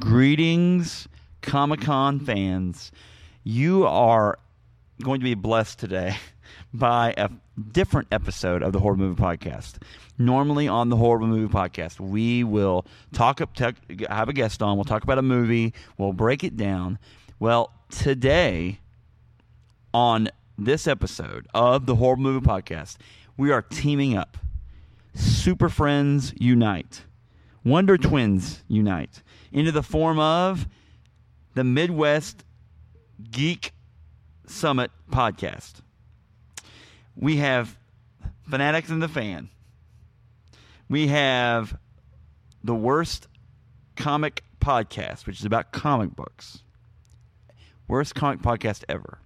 Greetings, Comic Con fans. You are going to be blessed today by a different episode of the Horrible Movie Podcast. Normally on the Horrible Movie Podcast, we will talk up, have a guest on, we'll talk about a movie, we'll break it down. Well, today on this episode of the Horrible Movie Podcast, we are teaming up. Super Friends Unite. Wonder Twins Unite into the form of the Midwest Geek Summit podcast. We have Fanatics and the Fan. We have the worst comic podcast, which is about comic books. Worst comic podcast ever.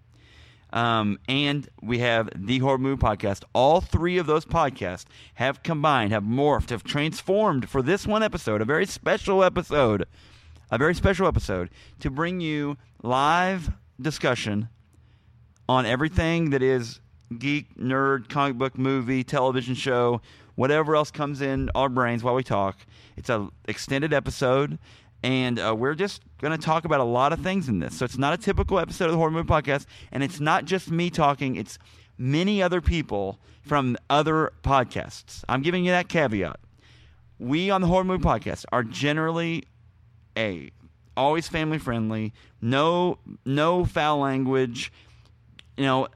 Um, and we have the Horrible Movie Podcast. All three of those podcasts have combined, have morphed, have transformed for this one episode, a very special episode, a very special episode, to bring you live discussion on everything that is geek, nerd, comic book, movie, television show, whatever else comes in our brains while we talk. It's an extended episode and uh, we're just going to talk about a lot of things in this. So it's not a typical episode of the Horrible Movie Podcast, and it's not just me talking, it's many other people from other podcasts. I'm giving you that caveat. We on the Horrible Movie Podcast are generally a always family friendly, no no foul language, you know,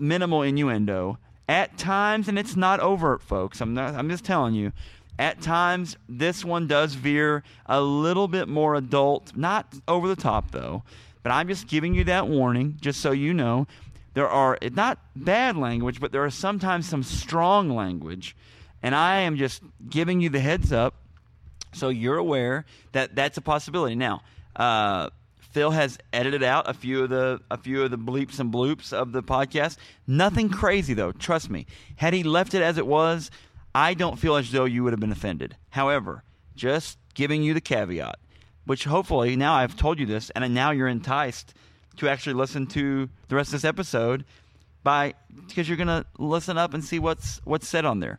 minimal innuendo. At times, and it's not overt, folks. I'm not. I'm just telling you. At times, this one does veer a little bit more adult, not over the top though. But I'm just giving you that warning, just so you know. There are not bad language, but there are sometimes some strong language, and I am just giving you the heads up, so you're aware that that's a possibility. Now, uh, Phil has edited out a few of the a few of the bleeps and bloops of the podcast. Nothing crazy though, trust me. Had he left it as it was, I don't feel as though you would have been offended. However, just giving you the caveat, which hopefully now I've told you this, and now you're enticed to actually listen to the rest of this episode by because you're gonna listen up and see what's what's said on there.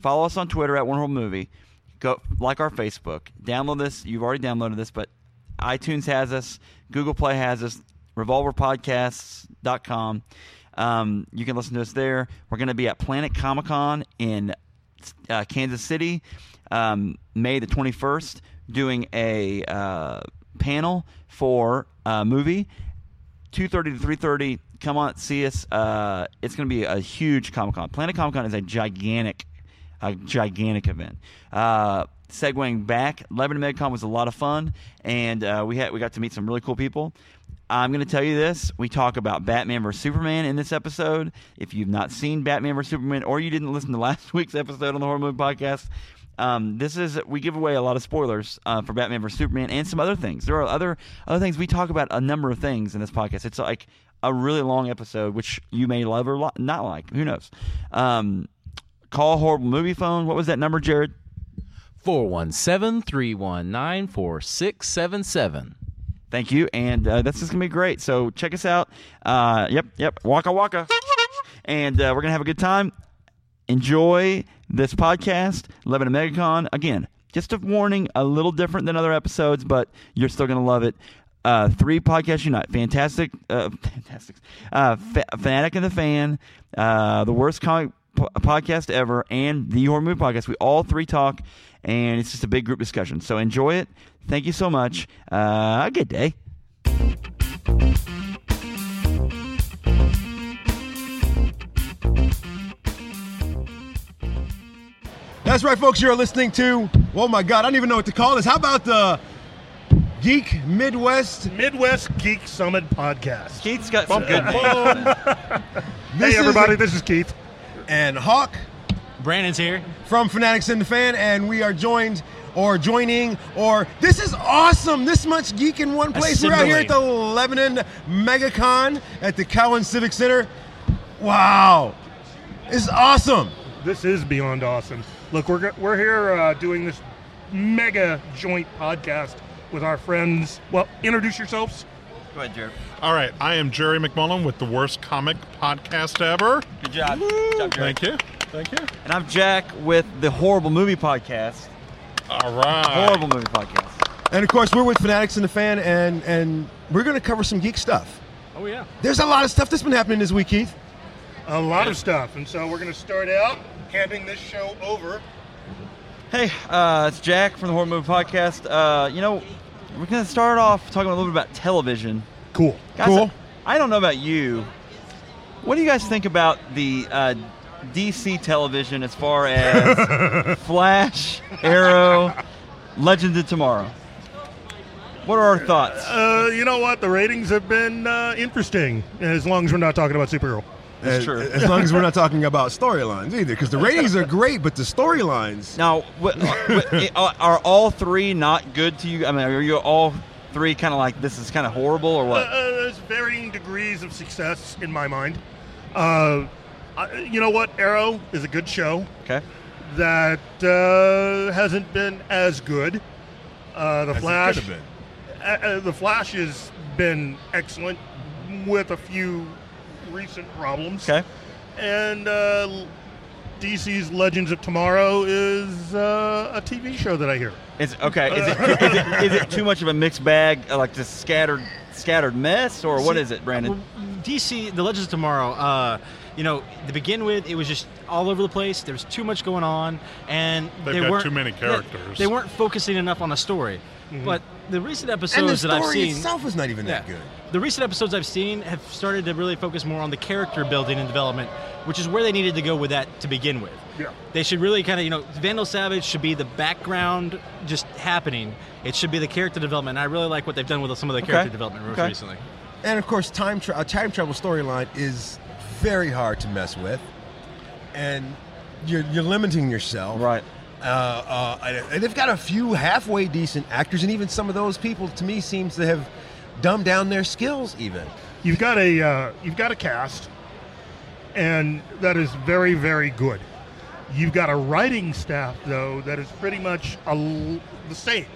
Follow us on Twitter at One Horrible Movie. Go like our Facebook. Download this. You've already downloaded this, but iTunes has us. Google Play has us. RevolverPodcasts.com. Um, you can listen to us there. We're going to be at Planet Comic Con in uh, Kansas City, um, May the 21st, doing a uh, panel for a movie. 2.30 to 3.30 come on see us. Uh, it's going to be a huge comic-con. Planet comic-con is a gigantic a gigantic event. Uh, segueing back lebanon megacon was a lot of fun and uh, we had we got to meet some really cool people I'm going to tell you this. We talk about Batman vs. Superman in this episode. If you've not seen Batman vs. Superman or you didn't listen to last week's episode on the Horrible Movie Podcast, um, this is we give away a lot of spoilers uh, for Batman vs. Superman and some other things. There are other other things. We talk about a number of things in this podcast. It's like a really long episode, which you may love or lo- not like. Who knows? Um, call Horrible Movie Phone. What was that number, Jared? 417 319 4677. Thank you, and uh, that's just gonna be great. So check us out. Uh, yep, yep, Waka Waka, and uh, we're gonna have a good time. Enjoy this podcast, Lebanon MegaCon. Again, just a warning, a little different than other episodes, but you're still gonna love it. Uh, three podcasts unite. Fantastic, uh, fantastic. Uh, Fa- Fanatic and the Fan, uh, the worst comic po- podcast ever, and the Horrible Movie Podcast. We all three talk, and it's just a big group discussion. So enjoy it. Thank you so much. Uh, good day. That's right, folks. You're listening to, oh my God, I don't even know what to call this. How about the Geek Midwest? Midwest Geek Summit podcast. Keith's got some good. This hey, is everybody, the- this is Keith. and Hawk Brandon's here. from Fanatics and the Fan, and we are joined or joining or this is awesome. This much geek in one place. We're out here at the Lebanon MegaCon at the Cowan Civic Center. Wow, this is awesome. This is beyond awesome. Look, we're we're here uh, doing this mega joint podcast with our friends. Well, introduce yourselves. Go ahead, Jared. All right, I am Jerry McMullen with the worst comic podcast ever. Good job. Good job, Jared. Thank you. Thank you. And I'm Jack with the Horrible Movie Podcast. All right. Horrible Movie Podcast. And of course, we're with Fanatics and the Fan, and and we're going to cover some geek stuff. Oh yeah. There's a lot of stuff that's been happening this week, Keith. A lot of stuff. And so we're going to start out handing this show over. Hey, uh, it's Jack from the Horrible Movie Podcast. Uh, you know, we're going to start off talking a little bit about television. Cool. Guys, Cool. I don't know about you. What do you guys think about the uh, DC television as far as Flash, Arrow, Legends of Tomorrow? What are our thoughts? Uh, you know what? The ratings have been uh, interesting, as long as we're not talking about Supergirl. That's as, true. As long as we're not talking about storylines either, because the ratings are great, but the storylines. Now, what, what, are are all three not good to you? I mean, are you all three kind of like this is kind of horrible or Uh, what? uh, there's varying degrees of success in my mind. Uh, I, you know what? Arrow is a good show Okay. that uh, hasn't been as good. Uh, the As it Flash, could have been. uh, uh, the Flash has been excellent with a few recent problems. Okay. And uh, DC's Legends of Tomorrow is uh, a TV show that I hear. Is okay. Is it, is it is it too much of a mixed bag, uh, like just scattered scattered mess, or what See, is it, Brandon? DC, The Legends of Tomorrow. You know, to begin with, it was just all over the place. There was too much going on, and They've they got weren't too many characters. they weren't focusing enough on the story. Mm-hmm. But the recent And the episodes that I've story seen, itself is not even that good. The recent episodes I've seen have started to really focus more on the character building and development, which is where they needed to go with that to begin with. Yeah. They should really kind of, you know, Vandal Savage should be the background just happening. It should be the character development. And I really like what they've done with some of the Okay. character development most Okay. recently. And of course, time tra- a time travel storyline is very hard to mess with, and you're you're limiting yourself. Right. Uh, uh, and and they've got a few halfway decent actors, and even some of those people, to me, seems to have dumbed down their skills. Even You've got a uh, you've got a cast, and that is very very good. You've got a writing staff though that is pretty much a l the same.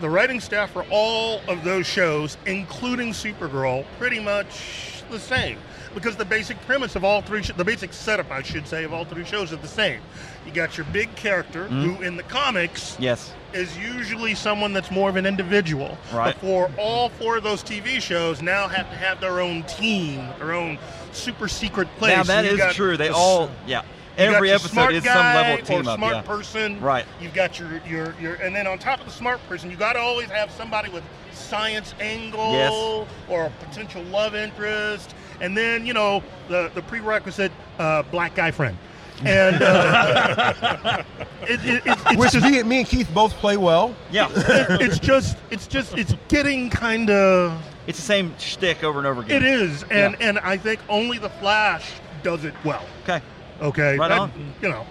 The writing staff for all of those shows, including Supergirl, pretty much the same because the basic premise of all three, sh- the basic setup, I should say, of all three shows are the same. You got your big character mm-hmm. who, in the comics, Yes. is usually someone that's more of an individual. Right. But for all four of those TV shows, now have to have their own team, their own super secret place. Now that is true. They all yeah. Every episode is some level of team or up. smart Yeah. person. Right. You've got your, your your and then on top of the smart person, you got to always have somebody with science angle Yes. or a potential love interest, and then you know the the prerequisite uh, black guy friend. And uh, it, it, it's, it's which just, me, me and Keith both play well. Yeah. it's just it's just it's getting kind of it's the same shtick over and over again. it is and Yeah. and i think only the flash does it well Okay. okay Right That- on. you know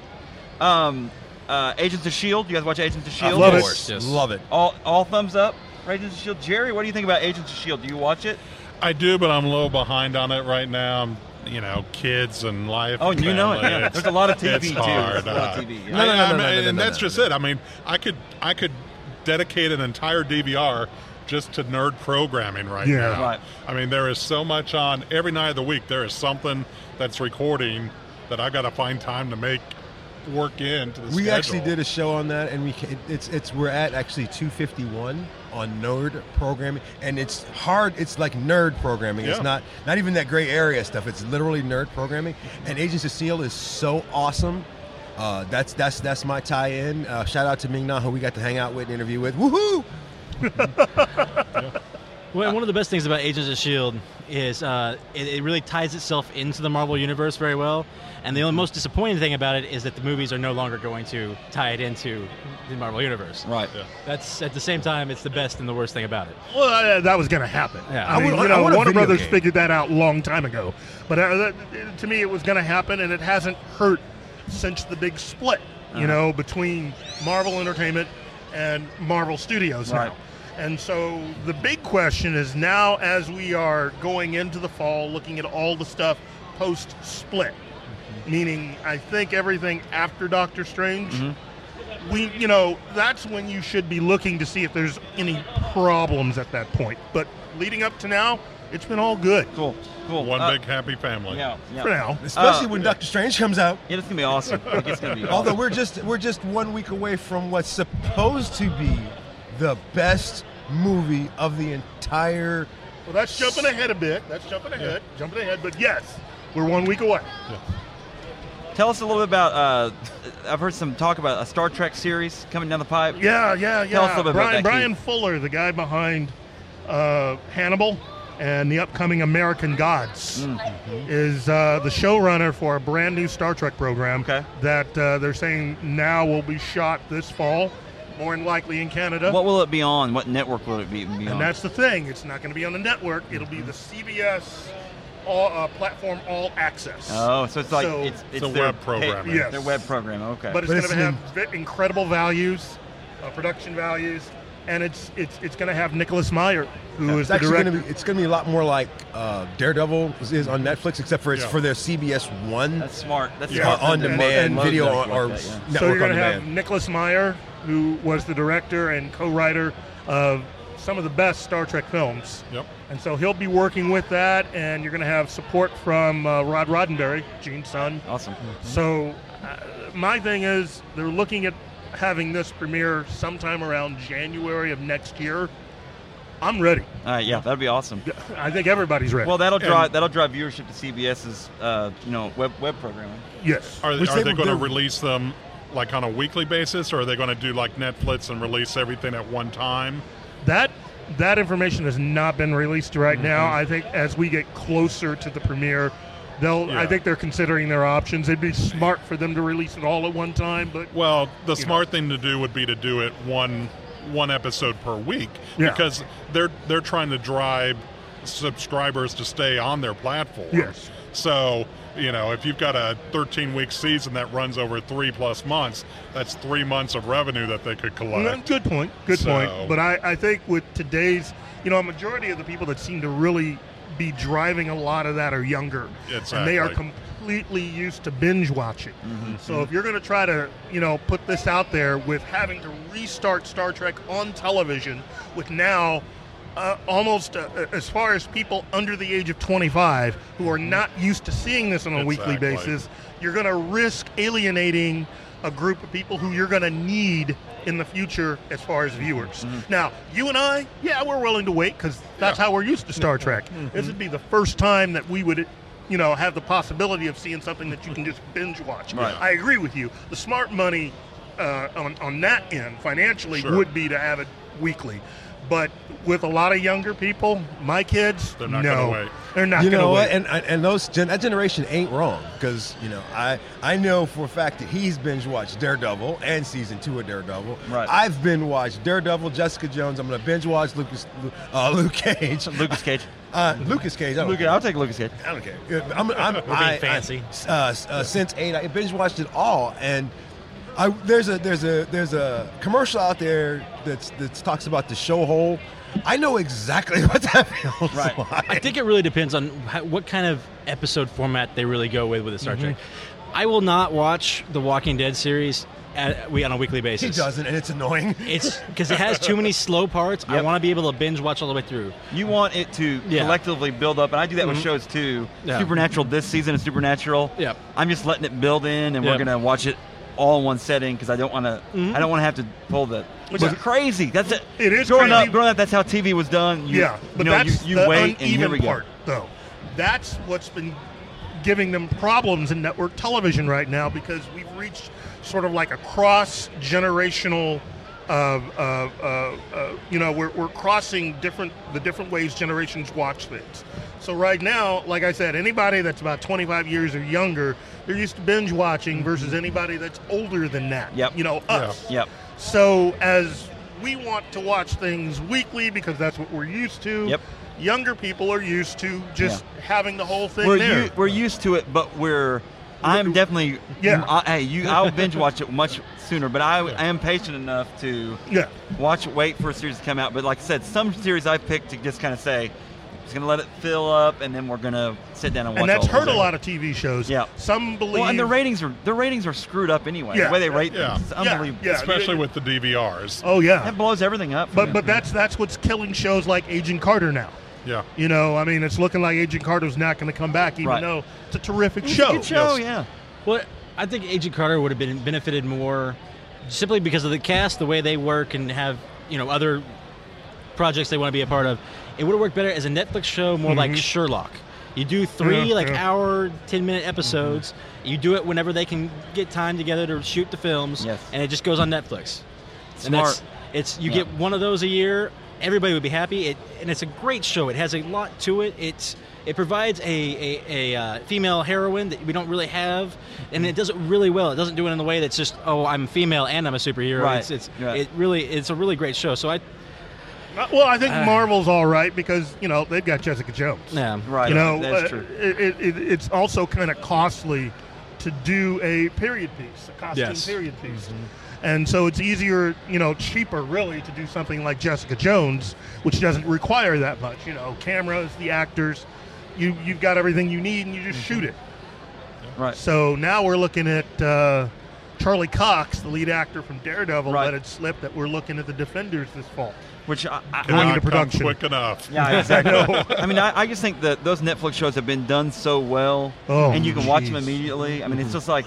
Um, uh, Agents of Shield. You guys watch Agents of Shield? love of it. course, Yes. love it. All all thumbs up. Agents of Shield. Jerry, what do you think about Agents of Shield? Do you watch it? I do, but I'm a little behind on it right now. I'm, you know, kids and life. Oh, and you know it. Yeah. There's a lot of TV it's too. hard. A lot of Uh, TV. Yeah. No, no, no, I- no, no, no, no, and that's no, just no. it. I mean, I could I could dedicate an entire DVR just to nerd programming right Yeah. now. Right. I mean, there is so much on every night of the week. There is something that's recording that I got to find time to make work into the We schedule. actually did a show on that, and we it's it's we're at actually 251 on nerd programming, and it's hard. It's like nerd programming. It's not not even that gray area stuff. It's literally nerd programming. And Agents of Shield is so awesome. Uh, that's that's that's my tie-in. Uh, shout out to Ming Na, who we got to hang out with and interview with. Woohoo! Well, one of the best things about Agents of Shield is uh, it, it really ties itself into the Marvel universe very well. And the only most disappointing thing about it is that the movies are no longer going to tie it into the Marvel universe. Right. That's at the same time, it's the best and the worst thing about it. well uh, that was going to happen Yeah. i, I mean want- you I know want warner brothers game. figured that out a long time ago but uh, that, to me it was going to happen and it hasn't hurt since the big split you know between marvel entertainment and marvel studios Right. now and so the big question is now as we are going into the fall looking at all the stuff post split meaning i think everything after doctor strange we you know that's when you should be looking to see if there's any problems at that point but leading up to now it's been all good Cool. Cool. One Uh, big happy family. Yeah. yeah. for now Especially Uh, when Doctor Strange comes out. Yeah, it's gonna be awesome. I think it's gonna be. Although we're just we're just one week away from what's supposed to be the best movie of the entire. Well, that's jumping ahead a bit. That's jumping ahead. Jumping ahead. But yes, we're one week away. Tell us a little bit about. Uh, I've heard some talk about a Star Trek series coming down the pipe. Yeah, yeah, yeah. Tell us a little bit about Bryan, that, Bryan Keith. Fuller, the guy behind uh, Hannibal and the upcoming American Gods, Mm-hmm. is uh, the showrunner for a brand new Star Trek program Okay. that uh, they're saying now will be shot this fall, more than likely in Canada. What will it be on? What network will it be, be on? and that's the thing. It's not going to be on the network. It'll be the CBS all, uh, platform All Access. oh, so it's like So- it's it's It's a their web programming. Yes. Their web program. Okay. but it's going to have in- incredible values, uh, production values, and it's it's it's going to have Nicholas Meyer, who is It's the director. going to be. It's going to be a lot more like uh, Daredevil is on Netflix, except for it's Yeah. for their CBS One that's smart. That's Yeah. smart. on Them to demand load video stuff or, like or that, yeah. network so you're going to have. Nicholas Meyer, who was the director and co-writer of some of the best Star Trek films. Yep. And so he'll be working with that, and you're going to have support from uh, Rod Roddenberry, Gene's son. Awesome. So, uh, my thing is, they're looking at having this premiere sometime around January of next year. I'm ready. All right, yeah, that'd be awesome. I think everybody's ready. Well, that'll And- drive that'll drive viewership to CBS's uh, you know web web programming. yes. Are, Which are they they going to release them like on a weekly basis, or are they going to do like Netflix and release everything at one time? That that information has not been released right Mm-hmm. now. I think as we get closer to the premiere, they'll. I think they're considering their options. It'd be smart for them to release it all at one time, but Well, the smart thing to do would be to do it one one episode per week Yeah. because they're they're trying to drive subscribers to stay on their platform. Yes. So, you know, if you've got a 13 week season that runs over 3 plus months, that's 3 months of revenue that they could collect. Good point. Good So- point. But I, I think with today's, you know, a majority of the people that seem to really be driving a lot of that are younger, and they are completely used to binge watching. Mm-hmm. So if you're going to try to, you know, put this out there with having to restart Star Trek on television, with now. Uh, almost uh, as far as people under the age of 25 who are not used to seeing this on a weekly basis, you're going to risk alienating a group of people who you're going to need in the future as far as viewers. Now, you and I, yeah, we're willing to wait because that's Yeah. how we're used to Star Trek. This would be the first time that we would, you know, have the possibility of seeing something that you can just binge watch. Right. I agree with you. The smart money uh, on on that end financially Sure. would be to have it weekly. But with a lot of younger people, my kids, They're not no, gonna wait. They're not you know what? And and those gen, that generation ain't wrong because you know I I know for a fact that he's binge watched Daredevil and season two of Daredevil. Right. I've binge watched Daredevil, Jessica Jones. I'm gonna binge watch Lucas uh, Luke Cage. Lucas Cage. Uh, Lucas Cage. I don't Lucas, care. I'll take Lucas Cage. I don't care. I'm, I'm, being I, fancy. I, uh, uh, since eight, I binge watched it all, and I, there's a there's a there's a commercial out there that's that talks about the show hole. I know exactly what that feels Right. like. I think it really depends on how, what kind of episode format they really go with with the Star Trek. I will not watch the Walking Dead series at, we on a weekly basis. he doesn't, and it's annoying. It's because it has too many slow parts. I want to be able to binge watch all the way through. You want it to Yeah. collectively build up, and I do that with mm-hmm. shows too. Yeah. Supernatural this season is Supernatural. Yep. I'm just letting it build in, and we're gonna watch it all in one setting because I don't want to. Mm-hmm. I don't want to have to pull the. Which is crazy. That's it. It is growing crazy. up. Growing up, that's how TV was done. You, yeah, but you know, that's you, you the wait, uneven part, though. That's what's been giving them problems in network television right now because we've reached sort of like a cross generational. You know, we're, we're crossing different the different ways generations watch things. So right now, like I said, anybody that's about 25 years or younger, they're used to binge watching mm-hmm. versus anybody that's older than that. Yep. You know, us. Yep. So as we want to watch things weekly because that's what we're used to. Yep. Younger people are used to just having the whole thing We're there. u- we're used to it, but we're. I'm definitely. Yeah. I, hey, you. I'll binge watch it much sooner, but I, I am patient enough to yeah. watch it, wait for a series to come out. But like I said, some series I picked to just kind of say, just gonna let it fill up, and then we're gonna sit down and watch. And that's all hurt a lot of TV shows. Yeah. Some believe. Well, and the ratings are the ratings are screwed up anyway. Yeah. The way they rate Yeah. things, it's unbelievable. yeah. Especially with the DVRs. Oh yeah. That blows everything up. But but that's that's what's killing shows like Agent Carter now. Yeah. You know, I mean, it's looking like Agent Carter's not going to come back, even Right. though it's a terrific It's a show. good show, Yes. yeah. Well, I think Agent Carter would have been benefited more simply because of the cast, the way they work, and have you know other projects they want to be a part of. It would have worked better as a Netflix show, more like mm-hmm. Sherlock. You do three Yeah, like yeah. hour, ten minute episodes. Mm-hmm. You do it whenever they can get time together to shoot the films, Yes. and it just goes on Netflix. And Smart. that's, it's you Yeah. get one of those a year. Everybody would be happy. It, and it's a great show. It has a lot to it. It's it provides a a, a uh, female heroine that we don't really have, and it does it really well. It doesn't do it in the way that's just oh I'm female and I'm a superhero. Right. It's, it's Right. it really it's a really great show. So I Uh, Well, I think Uh. Marvel's all right because you know they've got Jessica Jones. yeah Right. You know, that's uh, true. It, it, it, it's also kind of costly to do a period piece, a costume Yes. period piece. And so it's easier, you know, cheaper really to do something like Jessica Jones, which doesn't require that much. You know, cameras, the actors, you you've got everything you need, and you just shoot it. Right. So now we're looking at uh, Charlie Cox, the lead actor from Daredevil, Right. let it slip that we're looking at the Defenders this fall. Which I, I, Going I- into production. quick enough. Yeah, exactly. I mean, I, I just think that those Netflix shows have been done so well, Oh, and you can watch them immediately. I mean, it's just like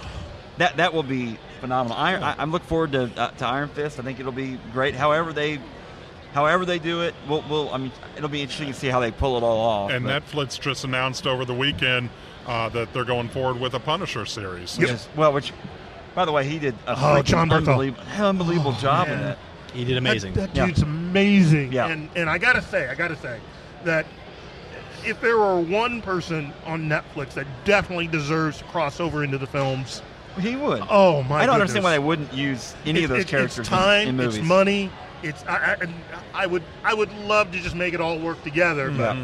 that. That will be phenomenal. I, I, I'm looking forward to uh, to Iron Fist. I think it'll be great. However they, however they do it, we'll, we'll I mean, it'll be interesting to see how they pull it all off. And but- Netflix just announced over the weekend uh, that they're going forward with a Punisher series. which is- well, which, by the way, he did a Oh, Jon Bernthal. unbelievable, unbelievable job in man. it. he did amazing. That, that Yeah. dude's amazing. Yeah. And and I gotta say, I gotta say that if there were one person on Netflix that definitely deserves to cross over into the films, He would. oh my! I don't understand why they wouldn't use any It- of those it- characters It's in- time. in, movies. It's money. It's I, I, I would I would love to just make it all work together, but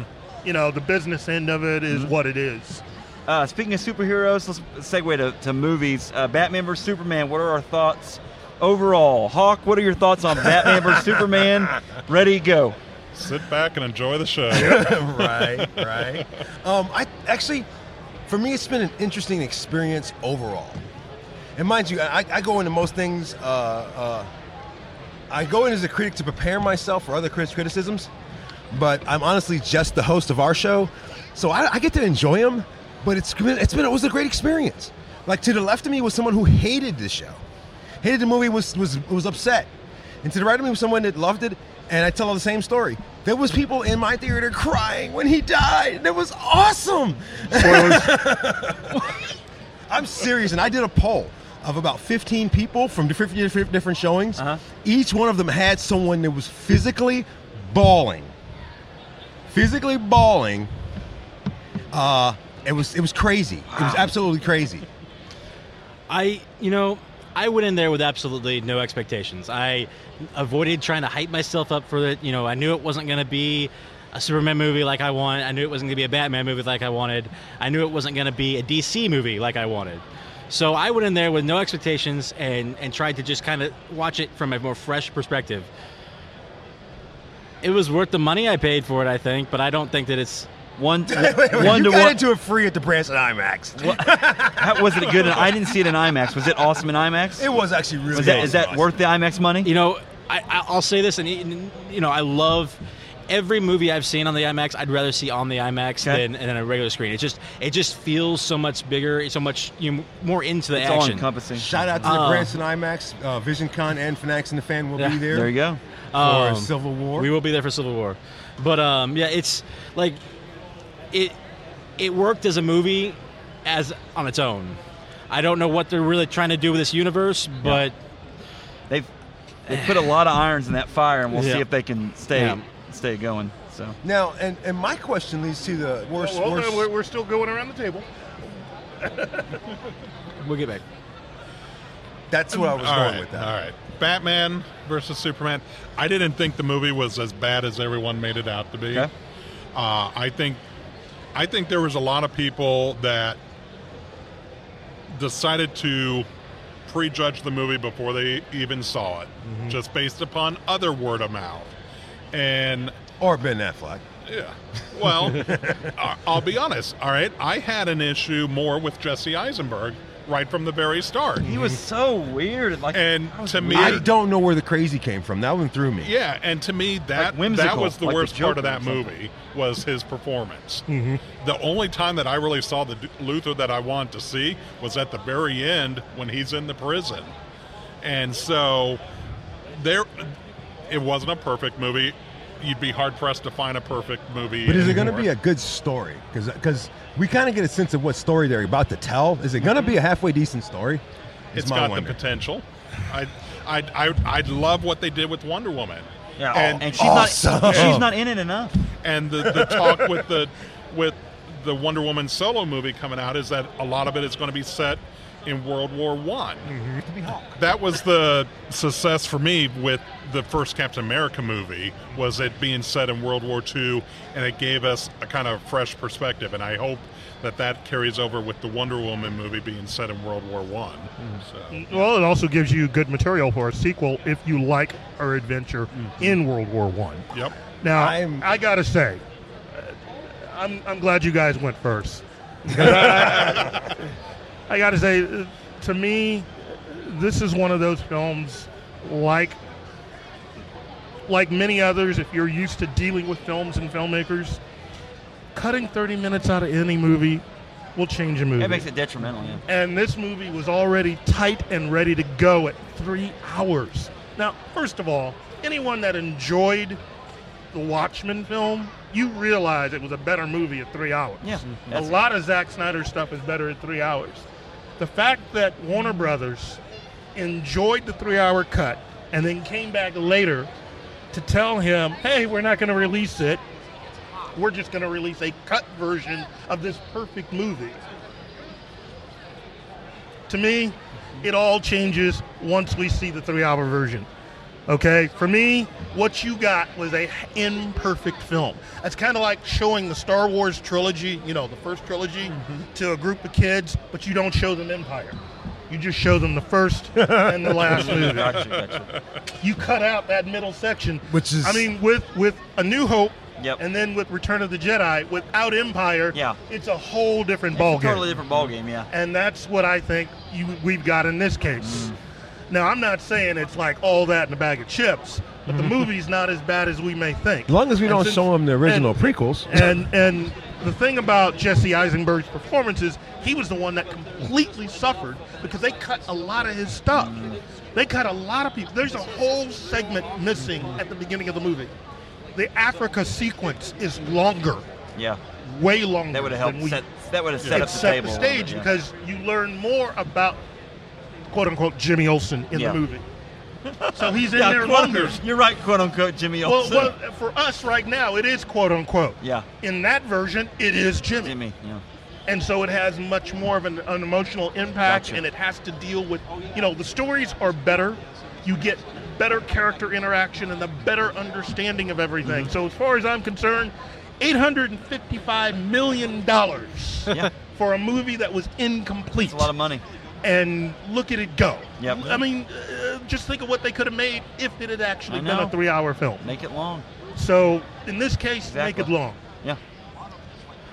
you know the business end of it is what it is. Uh, speaking of superheroes, let's segue to, to movies. Uh, Batman vs Superman. What are our thoughts overall? Hawk, what are your thoughts on Batman vs Superman? Ready, go. Sit back and enjoy the show. right, right. Um, I actually, for me, it's been an interesting experience overall. And mind you, I, I go into most things. Uh, uh, I go in as a critic to prepare myself for other critics' criticisms, but I'm honestly just the host of our show, so I, I get to enjoy them. But it's been, it's been it was a great experience. Like to the left of me was someone who hated the show, hated the movie, was was was upset, and to the right of me was someone that loved it. And I tell all the same story. There was people in my theater crying when he died. That was awesome. I'm serious, and I did a poll of about 15 people from different different, different showings. Uh-huh. Each one of them had someone that was physically bawling, physically bawling. Uh, it was it was crazy. It was absolutely crazy. I, you know, I went in there with absolutely no expectations. I avoided trying to hype myself up for it. You know, I knew it wasn't going to be a Superman movie like I wanted. I knew it wasn't going to be a Batman movie like I wanted. I knew it wasn't going to be a DC movie like I wanted. So I went in there with no expectations and and tried to just kind of watch it from a more fresh perspective. It was worth the money I paid for it, I think, but I don't think that it's One, wait, one you to got one. into it free at the Branson IMAX. How, was it good? In, I didn't see it in IMAX. Was it awesome in IMAX? It was actually really. Was that, awesome. is that worth the IMAX money? You know, I, I- I'll say this, and you know, I love every movie I've seen on the IMAX. I'd rather see on the IMAX Okay. than, than a regular screen. It just it just feels so much bigger, so much you know, more into the it's all action. encompassing. Shout out to the Uh, Branson IMAX, uh, VisionCon, and Fanatics and the Fan will Yeah. be there, There you go. for Um, Civil War. We will be there for Civil War, but um, yeah, it's like it it worked as a movie as on its own. I don't know what they're really trying to do with this universe, but They've they put a lot of irons in that fire, and we'll Yeah. see if they can stay Yeah. Stay going. So now, and, and my question leads to the worst. Well, worst no, we're, we're still going around the table. we'll get back. that's what I was All going right, with that. All right. Batman versus Superman. I didn't think the movie was as bad as everyone made it out to be. Okay. Uh, I think I think there was a lot of people that decided to prejudge the movie before they even saw it, Mm-hmm. just based upon other word of mouth. And Or Ben Affleck. yeah, well, I- I'll be honest. All right, I had an issue more with Jesse Eisenberg right from the very start. he was so weird. Like And that was to me- I don't know where the crazy came from. That one threw me. Yeah, and to me that whimsical, that was the like the worst part of that movie was his performance. Mm-hmm. The only time that I really saw the Luthor that I wanted to see was at the very end when he's in the prison, and so there, it wasn't a perfect movie. You'd be hard pressed to find a perfect movie. But is it going to be a good story? Because we kind of get a sense of what story they're about to tell. Is it going to be a halfway decent story? Is It's my got wonder. the potential. I, I, I, I love what they did with Wonder Woman. Yeah, and and she's Awesome. not she's not in it enough. and the, the talk with the with the Wonder Woman solo movie coming out is that a lot of it is going to be set in World War One. Mm-hmm. That was the success for me with the first Captain America movie was it being set in World War Two, and it gave us a kind of fresh perspective. And I hope that that carries over with the Wonder Woman movie being set in World War One. Mm. So. Well, it also gives you good material for a sequel if you like our adventure mm-hmm. in World War One. Yep. Now, I'm- I gotta say, uh, I'm, I'm glad you guys went first. I, I gotta say, to me, this is one of those films like like many others. If you're used to dealing with films and filmmakers, cutting 30 minutes out of any movie will change a movie. It makes it detrimental. Yeah. And this movie was already tight and ready to go at three hours. Now, first of all, anyone that enjoyed the Watchmen film, you realize it was a better movie at three hours. Yeah, A lot of Zack Snyder stuff is better at three hours. The fact that Warner Brothers enjoyed the three hour cut and then came back later to tell him, hey, we're not going to release it. We're just going to release a cut version of this perfect movie. To me, it all changes once we see the three hour version. Okay, for me, what you got was a imperfect film. That's kind of like showing the Star Wars trilogy, you know, the first trilogy, mm-hmm. to a group of kids, but you don't show them Empire. You just show them the first and the last movie. Gotcha, gotcha. You cut out that middle section, Which is- I mean, with with A New Hope, Yep. and then with Return of the Jedi, without Empire, Yeah. it's a whole different It's a ballgame totally different ball game. Yeah. and that's what I think you, we've got in this case. Mm. Now, I'm not saying it's like all that in a bag of chips, but the mm-hmm. movie's not as bad as we may think. As long as we And don't since- show them the original and- prequels. And and the thing about Jesse Eisenberg's performance is he was the one that completely suffered because they cut a lot of his stuff. Mm. They cut a lot of people. There's a whole segment missing at the beginning of the movie. The Africa sequence is longer, Yeah. way longer. That would have helped we- set. That would have set it up the set table. the stage yeah. because you learn more about quote unquote Jimmy Olsen in Yeah. the movie. So he's in Yeah, there longer. unquote- You're right, quote unquote, Jimmy Well, Olsen. well, for us right now, it is quote unquote. yeah, In that version, it is Jimmy. Jimmy. Yeah. And so it has much more of an, an emotional impact Gotcha. and it has to deal with, you know, the stories are better. You get better character interaction and the better understanding of everything. Mm-hmm. So as far as I'm concerned, $855 million Yeah. for a movie that was incomplete. It's a lot of money. And look at it go. Yep. I mean, uh, just think of what they could have made if it had actually been a three-hour film. Make it long. So in this case, make it long. Yeah.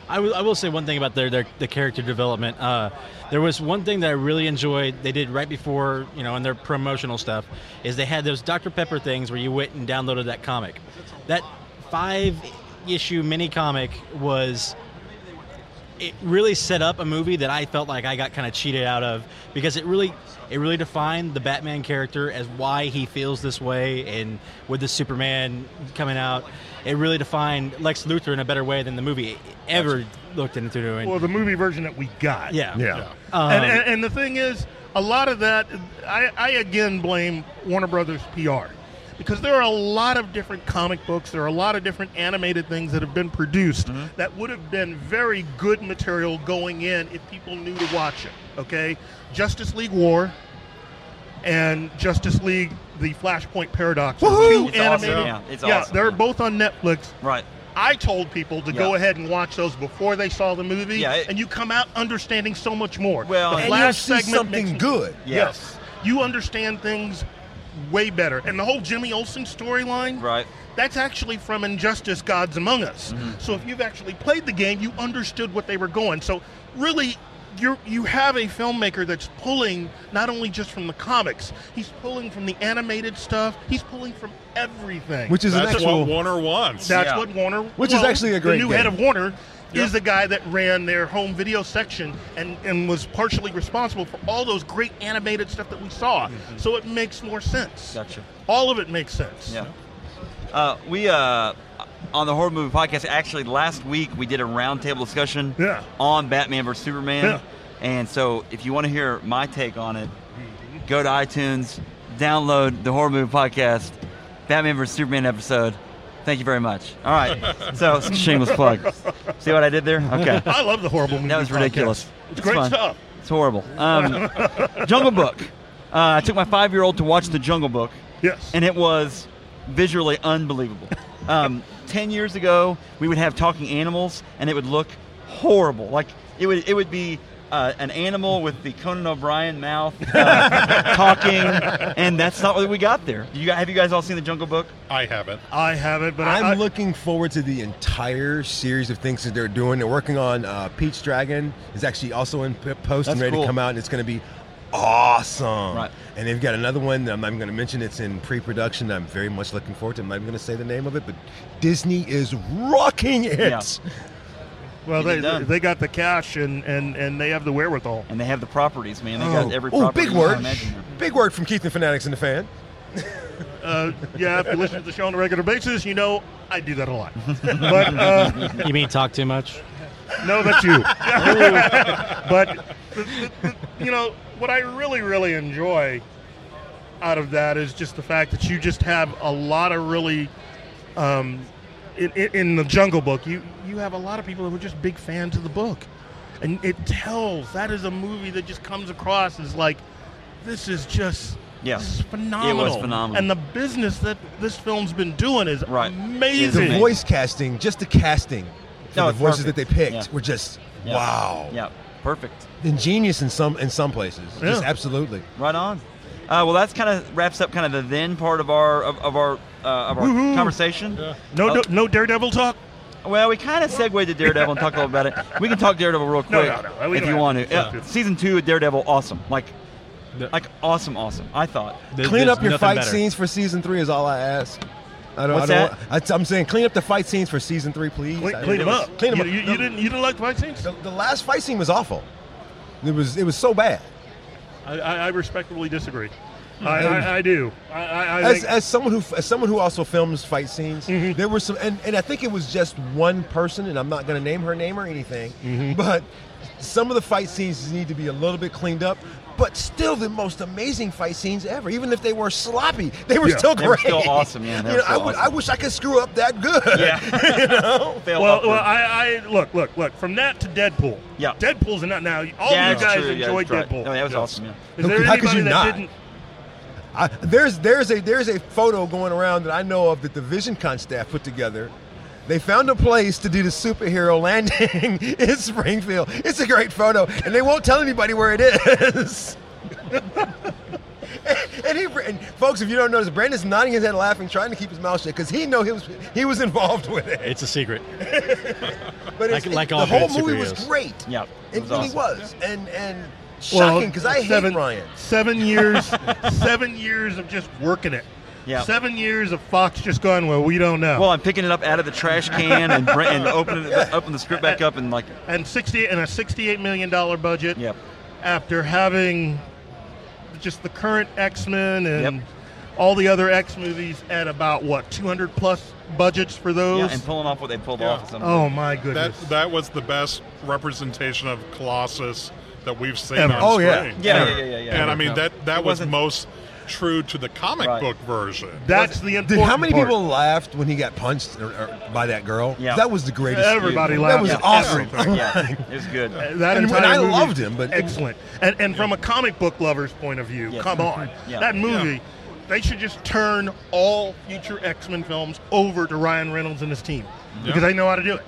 I will, will say one thing about their, their the character development. Uh, there was one thing that I really enjoyed. They did right before you know in their promotional stuff is they had those Dr Pepper things where you went and downloaded that comic. That five issue mini comic was it really set up a movie that I felt like I got kind of cheated out of because it really it really defined the Batman character as why he feels this way and with the Superman coming out it really defined Lex Luthor in a better way than the movie ever looked into doing. Well, the movie version that we got. yeah. Yeah. Um, and, and, and the thing is, a lot of that, I, I again blame Warner Brothers PR. Because there are a lot of different comic books, there are a lot of different animated things that have been produced Mm-hmm. that would have been very good material going in if people knew to watch it. Okay? Justice League War and Justice League The Flashpoint Paradox. are Woohoo! Two It's awesome, animated. yeah, it's yeah, awesome, they're yeah. both on Netflix. Right. I told people to go ahead and watch those before they saw the movie, Yeah, it- and you come out understanding so much more. Well, the and And you'll last see segment something makes- good. Yes, you understand things way better, and the whole Jimmy Olsen storyline. Right. That's actually from Injustice: Gods Among Us. Mm-hmm. So if you've actually played the game, you understood what they were going. So really, you you have a filmmaker that's pulling not only just from the comics, he's pulling from the animated stuff. He's pulling from everything. Which is an That's actual. what Warner wants. That's Yeah. what Warner. Which is actually a great The new head of Warner Yeah. is the guy that ran their home video section and, and was partially responsible for all those great animated stuff that we saw. So it makes more sense. Gotcha. All of it makes sense. Yeah. Uh, we uh, on the horrible movie podcast. Actually, last week we did a roundtable discussion Yeah. on Batman vs Superman. Yeah. And so, if you want to hear my take on it, go to iTunes, download the horrible movie podcast, Batman vs Superman episode. Thank you very much. All right. so shameless plug. See what I did there? Okay. I love the horrible movie. That was podcast. ridiculous. It's It's great fun. stuff. It's horrible. Um, Jungle Book. Uh, I took my five-year-old to watch the Jungle Book Yes. and it was visually unbelievable. Um, Ten years ago, we would have talking animals, and it would look horrible. Like it would, it would be uh, an animal with the Conan O'Brien mouth uh, talking, and that's not what we got there. You guys, have you guys all seen the Jungle Book? I haven't. I haven't, but I, I'm I, looking forward to the entire series of things that they're doing. They're working on uh, Pete's Dragon is actually also in post and ready cool. to come out, and it's going to be awesome. Right. And they've got another one that I'm not even going to mention. It's in pre-production. I'm very much looking forward to. It. I'm not even going to say the name of it, but Disney is rocking it. Yeah. well, Get they done. they got the cash and, and, and they have the wherewithal. And they have the properties, man. They got every property. oh, big word. Big word from Keith and Fanatics and the fan. Uh, yeah, if you listen to the show on a regular basis, you know I do that a lot. but uh, You mean talk too much? no, that's you. but the, the, the, you know what I really really enjoy out of that is just the fact that you just have a lot of really um, in, in, in the Jungle Book. You you have a lot of people who are just big fans of the book, and it tells that is a movie that just comes across as like this is just. Yeah. This is phenomenal. phenomenal. And the business that this film's been doing is Right. amazing. Is The voice casting, just the casting for No, the it's voices that they picked Yeah. were just Yeah. wow, Yeah, perfect. ingenious in some in some places. Just absolutely. Right on. Uh, well, that's kind of wraps up kind of the then part of our of, of our uh, of our Woohoo. conversation. No, Oh. no, no Daredevil talk. Well, we kind of segued to Daredevil and talked a little about it. We can talk Daredevil real quick No, no, no, if you want to. to. Yeah, Yeah. season two of Daredevil, awesome. Like, The- like awesome, awesome. I thought. There- Clean there's up your fight better. scenes for season three is all I ask. I don't. What's I don't I, am saying clean up the fight scenes for season three, please. Clean, clean them was- up. Clean 'em you, up. You, No, you didn't. You didn't like the fight scenes? The, the last fight scene was awful. It was. It was so bad. I, I, I respectfully disagree. I, I, I do. I, I, I As, think, as someone who as someone who also films fight scenes, Mm-hmm. there were some, and, and I think it was just one person, and I'm not going to name her name or anything, Mm-hmm. but some of the fight scenes need to be a little bit cleaned up. But still, the most amazing fight scenes ever. Even if they were sloppy, they were Yeah. still They were still awesome, yeah, You know, I still would. I wish I could screw up that good. Yeah. you know. Fail well, upward. well, I, I look, look, look. From that to Deadpool. Yeah. Deadpool's not now. All yeah, you guys true. Yeah, enjoyed right. Deadpool. No, that was Yeah. awesome. Yeah. Is there How could anybody you that not? didn't? I, there's there's a there's a photo going around that I know of that the Vision Con staff put together. They found a place to do the superhero landing in Springfield. It's a great photo, and they won't tell anybody where it is. and, he, and folks, if you don't notice, Brandon's nodding his head, laughing, trying to keep his mouth shut because he know he was he was involved with it. It's a secret. But it's, Like- like it- all the whole good movie was great. Yeah, it, it was really awesome. was, and and Well, shocking because I seven, hate Ryan. Seven years, seven years of just working it. Yeah. Seven years of Fox just going, well, we don't know. Well, I'm picking it up out of the trash can and, br- and opening it, open the script back up and like, and sixty and a sixty-eight million dollar budget. yep, After having just the current X Men and Yep. all the other X movies at about what two hundred plus budgets for those. yeah, and pulling off what they pulled Yeah. off. Of oh my That goodness! that was the best representation of Colossus that we've seen Ever. on Oh, yeah. screen. Yeah, Ever. yeah, yeah, yeah. And I mean No. that that It was most true to the comic Right. book version. That's the Dude, important how many part. people laughed when he got punched or, or by that girl? Yeah. That was the greatest. Everybody That laughed That was at awesome. everything. yeah, it was good. That And- entire and I movie, loved him, but- excellent. And, and from a comic book lover's point of view, Yes. come on, Yeah. that movie. They should just turn all future X Men films over to Ryan Reynolds and his team because they know how to do it.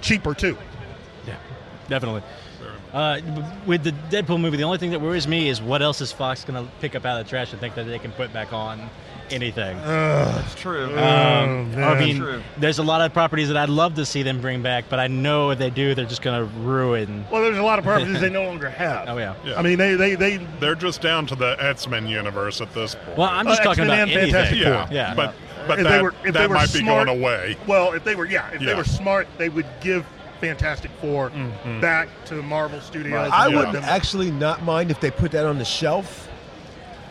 Cheaper too. Yeah, definitely. Uh, with the Deadpool movie, the only thing that worries me is what else is Fox going to pick up out of the trash and think that they can put back on anything. That's true. Oh, Um, I mean, True. there's a lot of properties that I'd love to see them bring back, but I know if they do, they're just going to ruin. Well, there's a lot of properties they no longer have. Oh yeah. Yeah. I mean, they they they. They're just down to the X Men universe at this point. Well, I'm just Uh, talking X-Men about and anything. Fantastic yeah, Four. Yeah. but but If that, they were- if that they were might be smart- going away. Well, if they were, yeah, if they were smart, they would give Fantastic 4 Mm-hmm. back to Marvel Studios. I would them- actually not mind if they put that on the shelf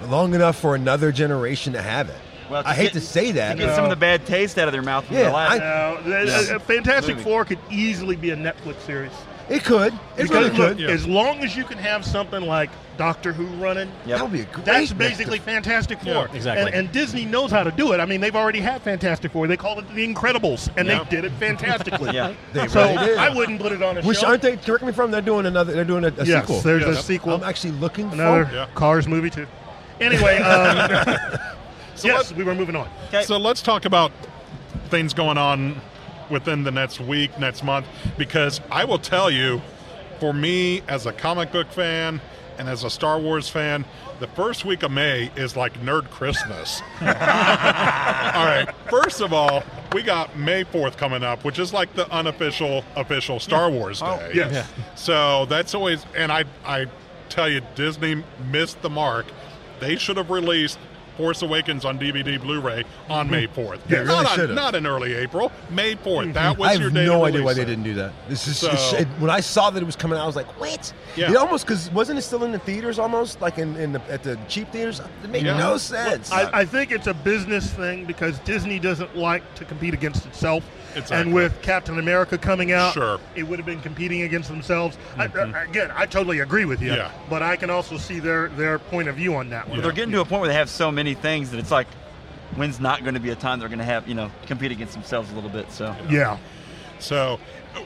long enough for another generation to have it. Well, to I hate get- to say that. To get some of the bad taste out of their mouth from Yeah, the last. I- Now, the- Yeah. Fantastic Movie. Four could easily be a Netflix series. It could. It Because really look, could. as long as you can have something like Doctor Who running, Yep. That would be a great. that's basically to- Fantastic Four. Yeah, exactly. And, and Disney knows how to do it. I mean, they've already had Fantastic Four. They called it The Incredibles, and Yeah. they did it fantastically. Yeah. They So really did. I wouldn't put it on a show. Which shelf. aren't they? Correct me if I'm. They're doing another. They're doing a, a yes, sequel. there's Yeah. a sequel. I'm actually looking Another for. Yeah. Cars movie too. Anyway, um, So yes, we were moving on. Okay. So let's talk about things going on within the next week, next month, because I will tell you, for me as a comic book fan and as a Star Wars fan, the first week of May is like Nerd Christmas. all right. First of all, we got May 4th coming up, which is like the unofficial official Star Wars Day. Oh, day. yes. So that's always, and I, I tell you, Disney missed the mark. They should have released Force Awakens on DVD, Blu-ray on May 4th. Yeah, really not, on- not in early April, May 4th. That mhm. was I your have day. no idea why release they didn't do that. This is So- it- when I saw that it was coming out, I was like, "What?" Yeah. It almost because wasn't it still in the theaters almost like in, in the at the cheap theaters? It made Yeah. no sense. I, I think it's a business thing because Disney doesn't like to compete against itself. Exactly. And with Captain America coming out, Sure. it would have been competing against themselves. I, I- again, I totally agree with you. Yeah. But I can also see their, their point of view on that one. But they're getting to a point where they have so many things that it's like, when's not going to be a time they're going to have, you know, compete against themselves a little bit. So Yeah. So,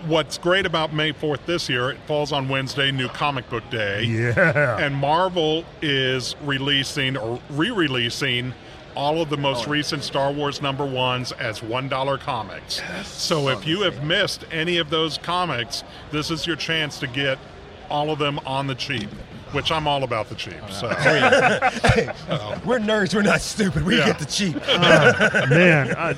what's great about May 4th this year, it falls on Wednesday, New Comic Book Day. Yeah. And Marvel is releasing or re releasing all of the most oh, recent Star Wars number ones as $1 comics. Yes. So, if you have missed any of those comics, this is your chance to get all of them on the cheap, which I'm all about the cheap. So, we're nerds. We're not stupid. We Yeah. get the cheap. Man, uh,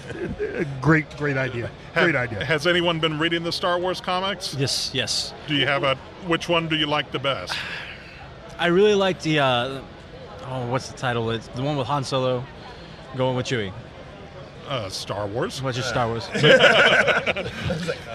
great, great idea. Great Ha- idea. Has anyone been reading the Star Wars comics? Yes, yes. Do you have a, which one do you like the best? I really like the. Uh, oh, what's the title? It's the one with Han Solo going with Chewie. Uh, Star Wars. What's your Star Wars? oh,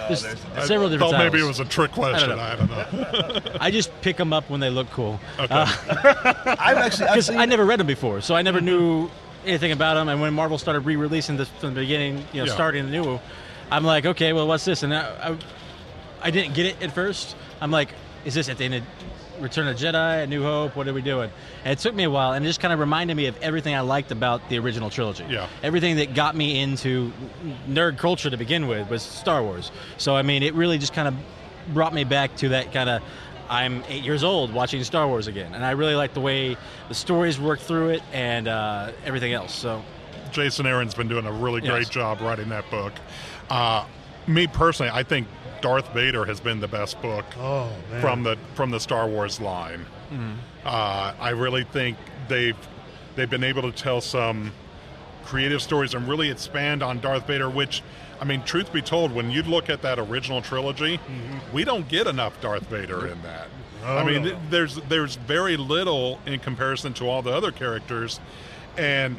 There's several I different thought titles. maybe it was a trick question. know. I don't know. I just pick them up when they look cool. Okay. I've actually I've Because I never read them before, so I never knew anything about them. And when Marvel started re-releasing this from the beginning, you know, Yeah. starting anew, I'm like, okay, well, what's this? And I, I, I didn't get it at first. I'm like, is this at the end of Return of Jedi, A New Hope? What are we doing? And it took me a while, and it just kind of reminded me of everything I liked about the original trilogy. Yeah. Everything that got me into nerd culture to begin with was Star Wars. So I mean, it really just kind of brought me back to that kind of. I'm eight years old watching Star Wars again, and I really like the way the stories work through it and uh, everything else. So Jason Aaron's been doing a really great Yes. job writing that book. Uh, me personally, I think Darth Vader has been the best book Oh, from the from the Star Wars line. Uh, I really think they've they've been able to tell some creative stories and really expand on Darth Vader. Which, I mean, truth be told, when you look at that original trilogy, we don't get enough Darth Vader in that. Oh, I mean, no. th- there's there's very little in comparison to all the other characters, and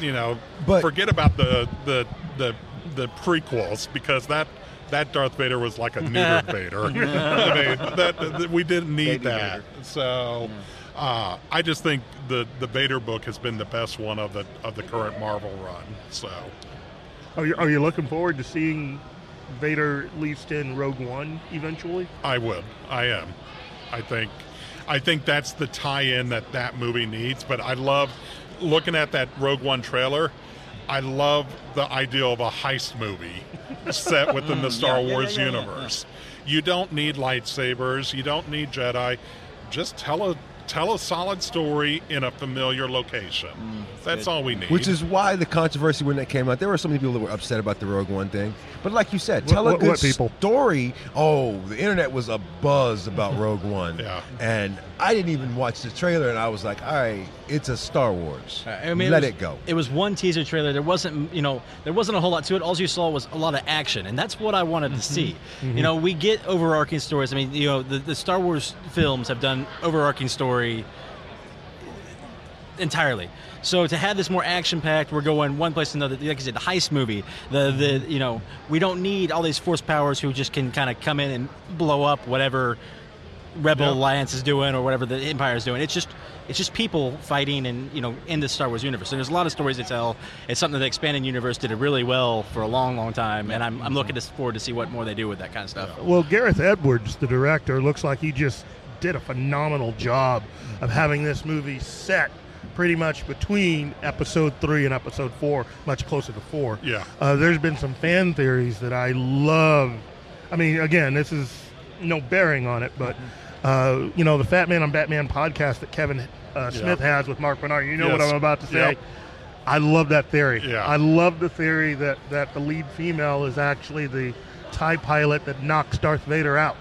you know, But- forget about the the the the prequels because that that Darth Vader was like a neutered Vader. I mean, that, that- we didn't need Baby that. Vader. So, uh, I just think the the Vader book has been the best one of the of the current Marvel run. So, Are you, are you looking forward to seeing Vader at least in Rogue One eventually? I would. I am. I think. I think that's the tie-in that that movie needs. But I love looking at that Rogue One trailer. I love the idea of a heist movie set within the mm, Star yeah, Wars yeah, yeah. universe. You don't need lightsabers. You don't need Jedi. Just tell a tell a solid story in a familiar location. Mm, that's good. all we need. which is why the controversy when that came out. There were so many people that were upset about the Rogue One thing. But like you said, tell what- a good what people? story. Oh, the internet was a buzz about Rogue One. Yeah. And I didn't even watch the trailer, and I was like, all right, it's a Star Wars. Uh, I mean, Let was, it go. It was one teaser trailer. There wasn't, you know, there wasn't a whole lot to it. All you saw was a lot of action, and that's what I wanted to mm-hmm. see. You mm-hmm. know, we get overarching stories. I mean, you know, the, the Star Wars films have done overarching story entirely. So to have this more action packed, we're going one place to another. Like I said, the heist movie. The the mm-hmm. you know we don't need all these force powers who just can kind of come in and blow up whatever Rebel Yeah. Alliance is doing or whatever the Empire is doing. It's just it's just people fighting and you know in the Star Wars universe. And there's a lot of stories to tell. It's something that the expanded universe did it really well for a long, long time, and I'm, I'm mm-hmm. looking forward to see what more they do with that kind of stuff. Well, Gareth Edwards, the director, looks like he just did a phenomenal job of having this movie set pretty much between episode three and episode four, much closer to four. Yeah. Uh, there's been some fan theories that I love. I mean, again, this is no bearing on it, but uh, you know, the Fat Man on Batman podcast that Kevin uh, Smith has with Mark Bernard. You know what I'm about to say. Yep. I love that theory. Yeah. I love the theory that, that the lead female is actually the TIE pilot that knocks Darth Vader out.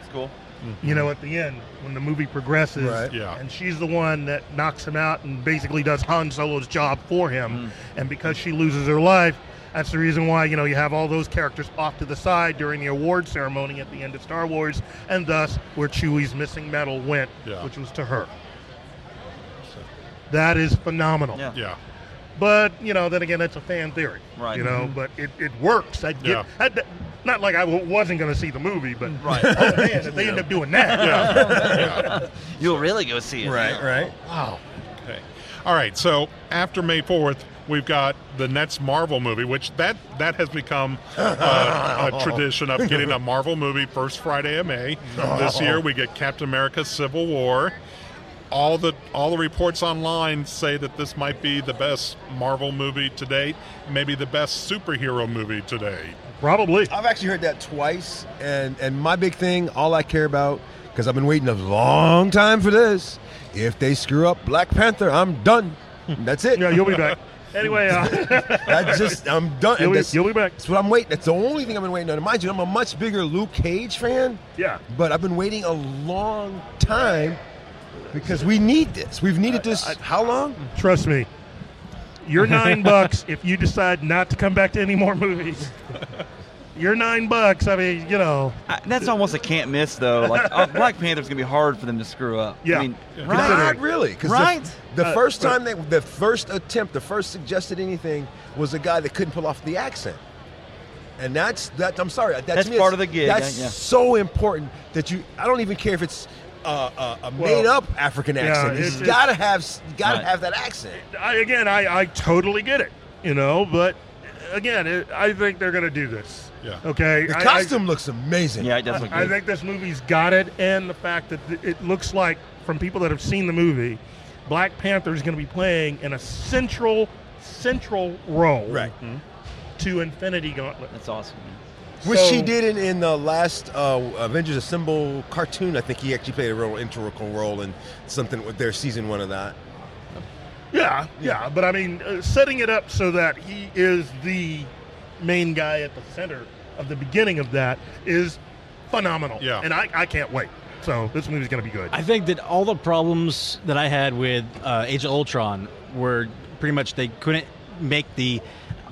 It's cool. You know, at the end, when the movie progresses. Right. Yeah. And she's the one that knocks him out and basically does Han Solo's job for him. Mm. And because she loses her life, that's the reason why, you know, you have all those characters off to the side during the award ceremony at the end of Star Wars, and thus where Chewie's missing medal went, Yeah. which was to her. That is phenomenal. Yeah. Yeah. But you know, then again, that's a fan theory. Right. You know, mm-hmm. but it, it works. I get. Yeah. I, not like I w- wasn't going to see the movie, but Right. oh man, if they end up doing that, You'll really go see it. Right, right. wow. Okay. All right. So after May fourth, we've got the next Marvel movie, which that that has become uh, a tradition of getting a Marvel movie first Friday of May. This year we get Captain America: Civil War. All the all the reports online say that this might be the best Marvel movie to date, maybe the best superhero movie to date. Probably. I've actually heard that twice, and and my big thing, all I care about, because I've been waiting a long time for this. If they screw up Black Panther, I'm done. That's it. Yeah, you'll be back. Anyway, uh, That's just I'm done. you'll, be, you'll be back. that's what I'm waiting. That's the only thing I've been waiting on. And mind you, I'm a much bigger Luke Cage fan, Yeah. but I've been waiting a long time because we need this. We've needed this how long? Trust me. You're nine bucks if you decide not to come back to any more movies. You're nine bucks. I mean, you know. I, that's almost a can't miss though. Like oh, Black Panther's gonna be hard for them to screw up. Yeah. I mean, Yeah. right? Not really, 'cause Right? The, the Uh, first but- time they, the first attempt, the first suggested anything was a guy that couldn't pull off the accent, and that's that. I'm sorry, that, That's to me part of the gig, That's yeah, yeah. so important that you. I don't even care if it's uh, uh, a Well, made-up African yeah, accent. it's- He's it's- got to have, got to Right. have that accent. I, again, I, I totally get it, you know, but again, it, I think they're going to do this. Yeah. Okay. The I- I- costume looks amazing. Yeah, it does look I good. think this movie's got it, and the fact that th- it looks like, from people that have seen the movie, Black Panther is going to be playing in a central, central role Right. to Infinity Gauntlet. That's awesome. man. Which So- he did in, in the last uh, Avengers Assemble cartoon. I think he actually played a real integral role in something with their season one of that. Yeah, yeah, but I mean, uh, setting it up so that he is the main guy at the center of the beginning of that is phenomenal. Yeah. and I, I can't wait. So this movie's going to be good. I think that all the problems that I had with uh, Age of Ultron were pretty much they couldn't make the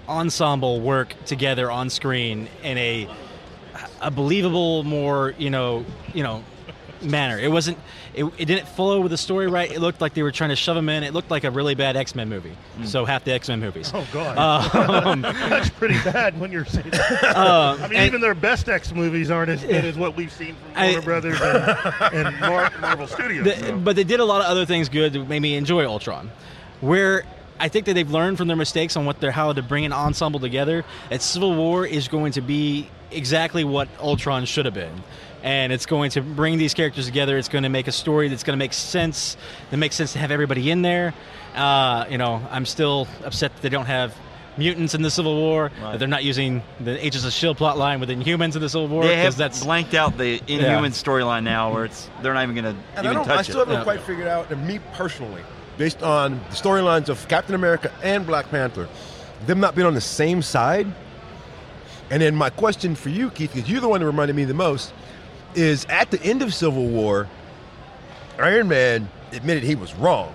ensemble work together on screen in a a believable, more you know, you know, manner. It wasn't. It, it didn't flow with the story right. It looked like they were trying to shove them in. It looked like a really bad X Men movie. So half the X Men movies. oh God, Um, that's pretty bad when you're saying. That. uh, I mean, even their best X movies aren't as good as what we've seen from I- Warner Brothers and, and Marvel Studios. The- so. But they did a lot of other things good that made me enjoy Ultron. Where I think that they've learned from their mistakes on what they're how to bring an ensemble together. That Civil War is going to be exactly what Ultron should have been. And it's going to bring these characters together. It's going to make a story that's going to make sense. That makes sense to have everybody in there. Uh, you know, I'm still upset that they don't have mutants in the Civil War. Right. That they're not using the Agents of Shield plot line with Inhumans in the Civil War They because have that's blanked out the Inhuman storyline now, where it's they're not even gonna And I even don't. I still it. haven't Yeah. quite figured out. And me personally, based on the storylines of Captain America and Black Panther, them not being on the same side. And then my question for you, Keith, because you're the one that reminded me the most, is at the end of Civil War, Iron Man admitted he was wrong.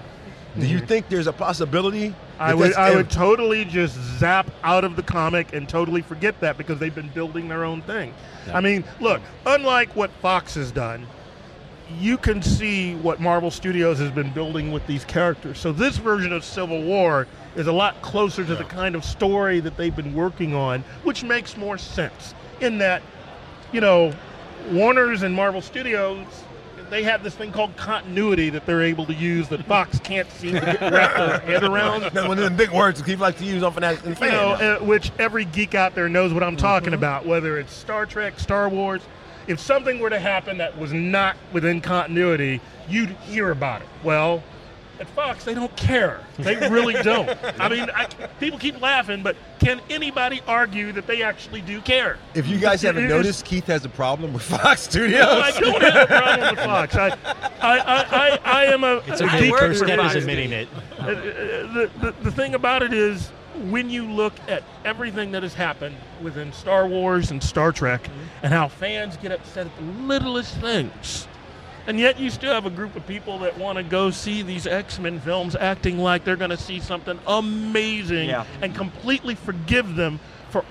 Do you mhm. think there's a possibility? I would I would totally just zap out of the comic and totally forget that because they've been building their own thing. I mean, look, unlike what Fox has done, you can see what Marvel Studios has been building with these characters. So this version of Civil War is a lot closer to the kind of story that they've been working on, which makes more sense in that, you know, Warner's and Marvel Studios they have this thing called continuity that they're able to use that Fox can't seem to get wrap their head around. That's one of the big words that people like to use on Fanatic and You know, uh, which every geek out there knows what I'm talking about, whether it's Star Trek, Star Wars. If something were to happen that was not within continuity, you'd hear about it. Well, at Fox, they don't care. They really don't. I mean, I, people keep laughing, but can anybody argue that they actually do care? if you guys haven't noticed, Keith has a problem with Fox Studios. No, I don't have a problem with Fox. I, I, I, I, I am a, It's a a I geek work first for step Fox is admitting it. uh, uh, the, the, the thing about it is, when you look at everything that has happened within Star Wars and Star Trek, mm-hmm. and how fans get upset at the littlest things, and yet you still have a group of people that want to go see these X Men films acting like they're going to see something amazing Yeah. and completely forgive them for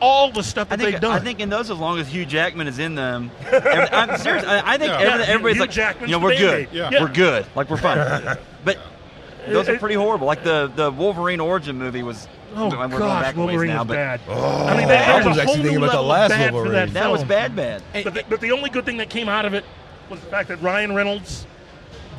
all the stuff that think they've done. I think in those, as long as Hugh Jackman is in them, every, I'm serious. I, I think Yeah. everything- Yeah, everybody's Hugh like, Jackman's you know, we're the good. Yeah. Yeah. We're good. Like we're fine. but those are pretty horrible. Like the the Wolverine origin movie was. Oh we're gosh, back Wolverine now, was but bad. Oh, I mean, that, I was a actually whole thinking about the level last of bad Wolverine. that that was bad, bad. But the, but the only good thing that came out of it was the fact that Ryan Reynolds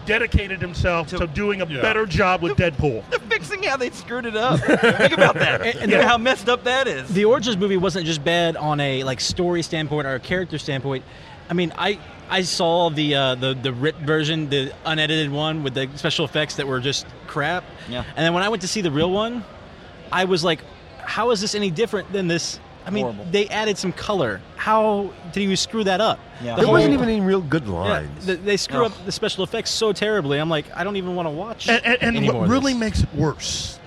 dedicated himself to, To- doing a Yeah. better job with Deadpool. They're fixing how they screwed it up. Think about that. And- you know and- how messed up that is. The Origins movie wasn't just bad on a like story standpoint or a character standpoint. I mean, I I saw the uh, the the ripped version, the unedited one with the special effects that were just crap. Yeah. And then when I went to see the real one, I was like, how is this any different than this? I mean, Horrible. they added some color. How did you screw that up? Yeah. The there wasn't even any real good Yeah, lines. th- they screw No. up the special effects so terribly. I'm like, I don't even want to watch. And, and, any and more what of really this. makes it worse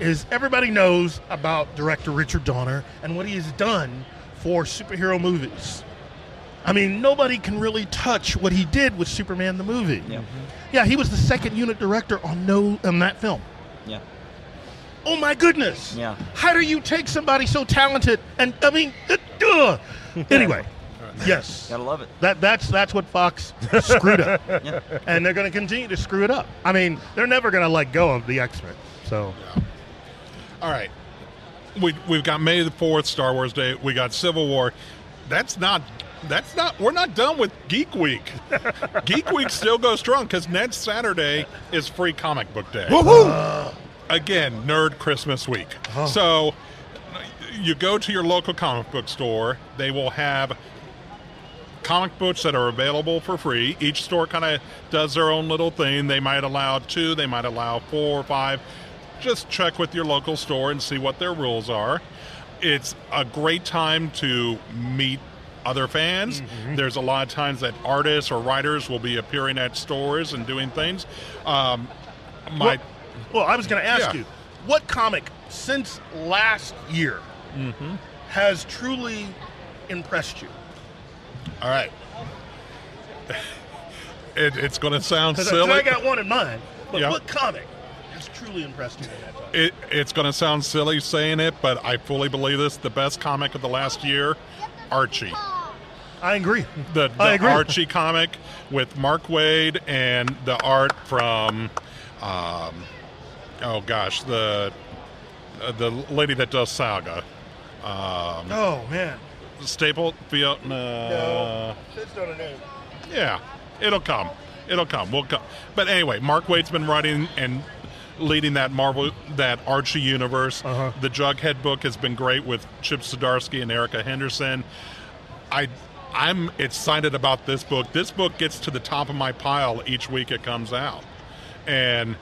is everybody knows about director Richard Donner and what he has done for superhero movies. I mean, nobody can really touch what he did with Superman the movie. Yeah. Yeah, he was the second unit director on no on that film. Yeah. Oh my goodness! Yeah. How do you take somebody so talented and I mean, uh, duh. anyway, yes, Gotta love it. that that's that's what Fox screwed up, Yeah. and they're going to continue to screw it up. I mean, they're never going to let go of the X Men. So All right. We we've got May the Fourth, Star Wars Day. We got Civil War. That's not. That's not. We're not done with Geek Week. Geek Week still goes strong because next Saturday is Free Comic Book Day. Woohoo! Uh, again, Nerd Christmas Week. Uh-huh. So you go to your local comic book store. They will have comic books that are available for free. Each store kind of does their own little thing. They might allow two, they might allow four or five. Just check with your local store and see what their rules are. It's a great time to meet other fans. There's a lot of times that artists or writers will be appearing at stores and doing things. Um, my well, well, I was going to ask Yeah. you, what comic since last year has truly impressed you? all right. It, it's going to sound silly. I got one in mind, but Yeah. what comic has truly impressed you in that time? It, it's going to sound silly saying it, but I fully believe this. The best comic of the last year, Archie. I agree. The, I agree. Archie comic with Mark Waid and the art from, um, oh gosh, the uh, the lady that does Saga. Um, Oh man, Staple, Fiona. no, just don't know. Yeah, it'll come. It'll come. We'll come. But anyway, Mark Waid's been writing and leading that Marvel, that Archie universe. Uh-huh. The Jughead book has been great with Chip Zdarsky and Erica Henderson. I, I'm excited about this book. This book gets to the top of my pile each week it comes out, and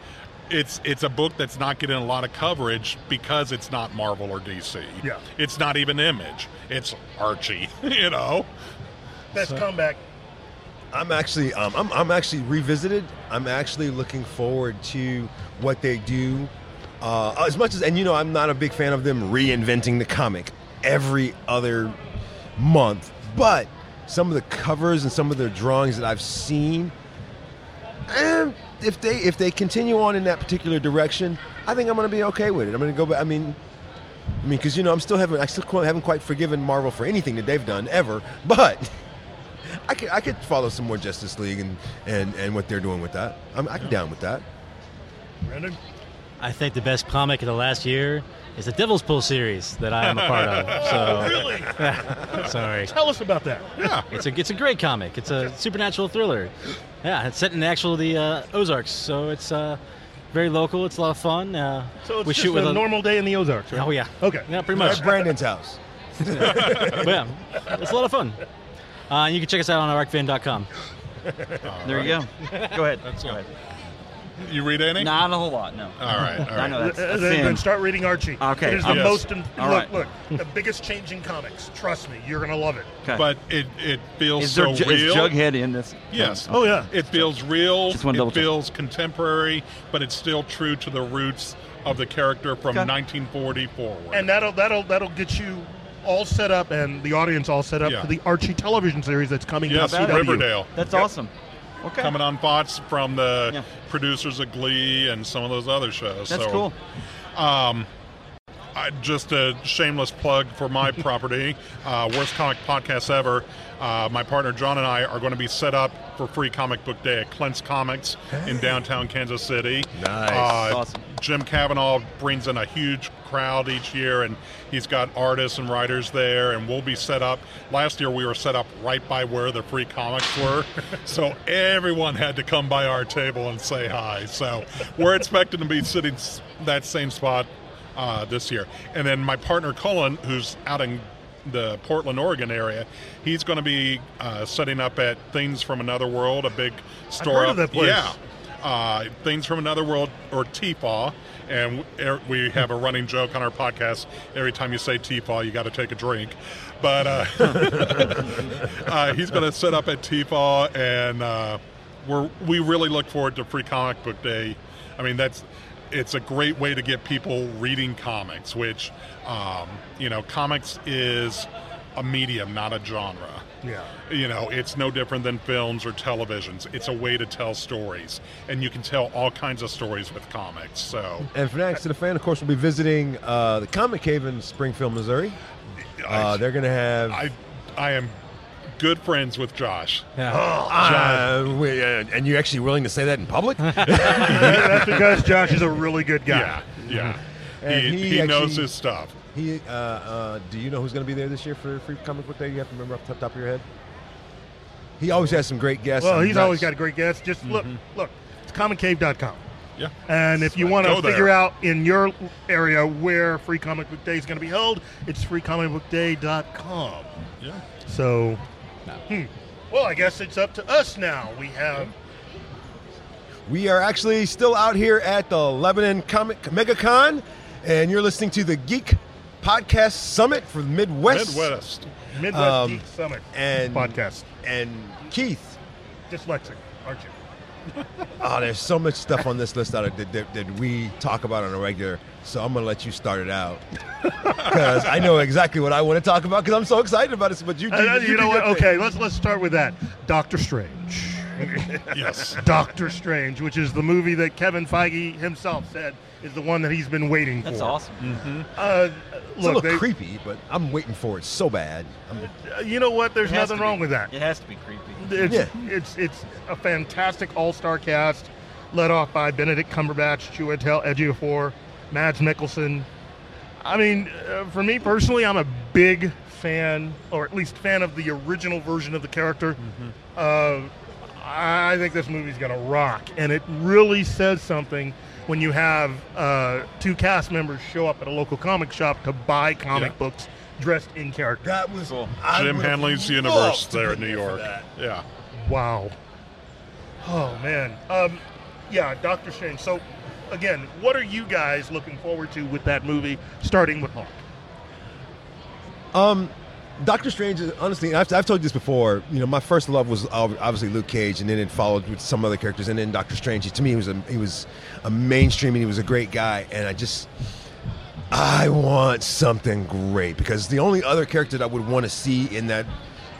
it's it's a book that's not getting a lot of coverage because it's not Marvel or DC. Yeah. it's not even Image. It's Archie. You know. Best comeback. I'm actually, um, I'm, I'm actually revisited. I'm actually looking forward to what they do. Uh, as much as, and you know, I'm not a big fan of them reinventing the comic every other month, but some of the covers and some of the drawings that I've seen, eh, if they if they continue on in that particular direction, I think I'm going to be okay with it. I'm going to go back. I mean, I mean, because you know, I'm still haven't I still haven't quite forgiven Marvel for anything that they've done ever, but. I could, I could follow some more Justice League and, and, and what they're doing with that. I'm, I'm down with that. Brandon. I think the best comic of the last year is the Devil's Pool series that I am a part of. So Really? sorry. Tell us about that. Yeah. It's a it's a great comic. It's a supernatural thriller. Yeah, it's set in the actual the uh, Ozarks, so it's uh, very local. It's a lot of fun. Uh, So it's we just shoot with a a normal day in the Ozarks. Right? Oh yeah. Okay. Yeah, pretty much. At Brandon's house. But yeah, it's a lot of fun. Uh, you can check us out on arcfan.com. There you go. Go ahead. That's go all. ahead. You read any? Not a whole lot, no. All right. All I know that's, Uh, then, Finn. then start reading Archie. Okay, It is the I'm- Yes. most. In, All look, right. look, the biggest change in comics. Trust me, you're gonna love it. Okay. But it, it feels is, so there, Ju- real. is Jughead in this? Yes. Oh, yeah. It feels real. Just wanna it double check. feels contemporary, but it's still true to the roots of the character from Okay. 1940 forward. And that'll that'll that'll get you all set up and the audience all set up Yeah. for the Archie television series that's coming yes, to CW. Riverdale. That's Yep. awesome. Okay. Coming on Fox from the Yeah. producers of Glee and some of those other shows. That's so, cool. Um, I, just a shameless plug for my property, uh, worst comic podcast ever. Uh, my partner John and I are going to be set up for free comic book day at Clint's Comics in downtown Kansas City. Nice. Uh, Awesome. Jim Cavanaugh brings in a huge crowd each year, and he's got artists and writers there, and we'll be set up. Last year, we were set up right by where the free comics were, so everyone had to come by our table and say hi. So we're expecting to be sitting that same spot uh, this year. And then my partner Cullen, who's out in the Portland, Oregon area, he's going to be uh, setting up at Things from Another World, a big store. heard up- that place. Yeah, uh, Things from Another World or TFAW. And er- we have a running joke on our podcast. Every time you say TFAW, you got to take a drink. But uh, uh, he's going to set up at TFAW, and uh, we're, we really look forward to Free Comic Book Day. I mean, that's it's a great way to get people reading comics, which um, you know, comics is a medium, not a genre. Yeah. You know, it's no different than films or televisions. It's a way to tell stories, and you can tell all kinds of stories with comics. So, And Fanatics to the Fan, of course, we'll be visiting uh, the Comic Cave in Springfield, Missouri. Uh, they're going to have. I, I am good friends with Josh. Uh, wait, uh, and you're actually willing to say that in public? That's because Josh is a really good guy. Yeah, yeah. And he he he knows his stuff. he, uh, uh, do you know who's going to be there this year for Free Comic Book Day? You have to remember off the top of your head. He always has some great guests. Well, he's not- always got a great guest. Just look, look, it's comiccave.com. Yeah. And if you want go to there. figure out in your area where Free Comic Book Day is going to be held, it's freecomicbookday.com. Yeah. So, hmm. well, I guess it's up to us now. We have We are actually still out here at the Lebanon Comic MegaCon, and you're listening to the Geek Podcast Summit for the Midwest. Midwest. Midwest Um, Geek Summit and podcast. And Keith, Dyslexic, aren't you? oh, there's so much stuff on this list that, that, that, that we talk about on a regular. So I'm gonna let you start it out because I know exactly what I want to talk about because I'm so excited about it. But you, do, Uh, you, do know your what? Okay, let's let's start with that. Doctor Strange. Yes. Doctor Strange, which is the movie that Kevin Feige himself said is the one that he's been waiting for. That's for. awesome. Uh, It's a little they- creepy, but I'm waiting for it so bad. I'm- uh, you know what? There's It has nothing to wrong be. with that. It has to be creepy. It's, Yeah. it's it's a fantastic all-star cast, led off by Benedict Cumberbatch, Chiwetel Ejiofor, Mads Mikkelsen. I mean, uh, for me personally, I'm a big fan, or at least fan of the original version of the character. Uh, I think this movie's gonna rock, and it really says something when you have uh, two cast members show up at a local comic shop to buy comic Yeah. books dressed in character. that was Cool. I Jim Hanley's universe there in New York. Yeah. Wow. Oh man. Um, yeah, Doctor Strange. So, again, what are you guys looking forward to with that movie? Starting with Hawk. Um, Doctor Strange is honestly, I've, I've told you this before. You know, my first love was obviously Luke Cage, and then it followed with some other characters, and then Doctor Strange. To me, he was a he was a mainstream, and he was a great guy. And I just, I want something great because the only other character that I would want to see in that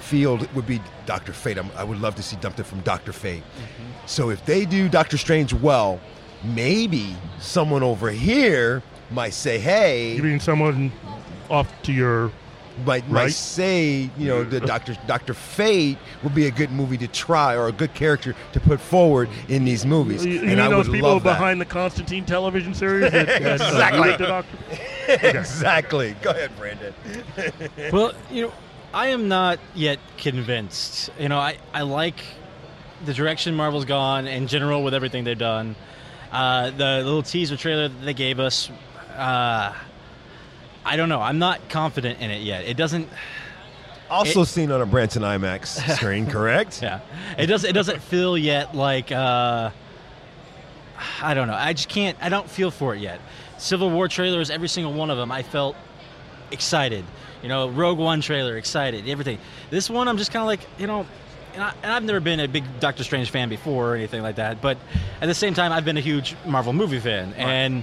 field would be Doctor Fate. I'm, I would love to see something from Doctor Fate. Mm-hmm. So if they do Doctor Strange well, maybe someone over here might say, "Hey." You mean someone off to your might, might Right. say, you know, the Doctor Doctor Fate would be a good movie to try or a good character to put forward in these movies. You, you and mean I those would people love that. behind the Constantine television series? That, that, uh, Exactly. alluded to exactly. Go ahead, Brandon. Well, you know, I am not yet convinced. You know, I, I like the direction Marvel's gone in general with everything they've done. Uh, the little teaser trailer that they gave us, uh, I don't know. I'm not confident in it yet. It doesn't. Also seen on a Branson IMAX screen, correct? Yeah, it does. It doesn't feel yet like. Uh, I don't know. I just can't. I don't feel for it yet. Civil War trailers, every single one of them, I felt excited. You know, Rogue One trailer, excited. Everything. This one, I'm just kind of like, you know, and, I, and I've never been a big Doctor Strange fan before or anything like that. But at the same time, I've been a huge Marvel movie fan, and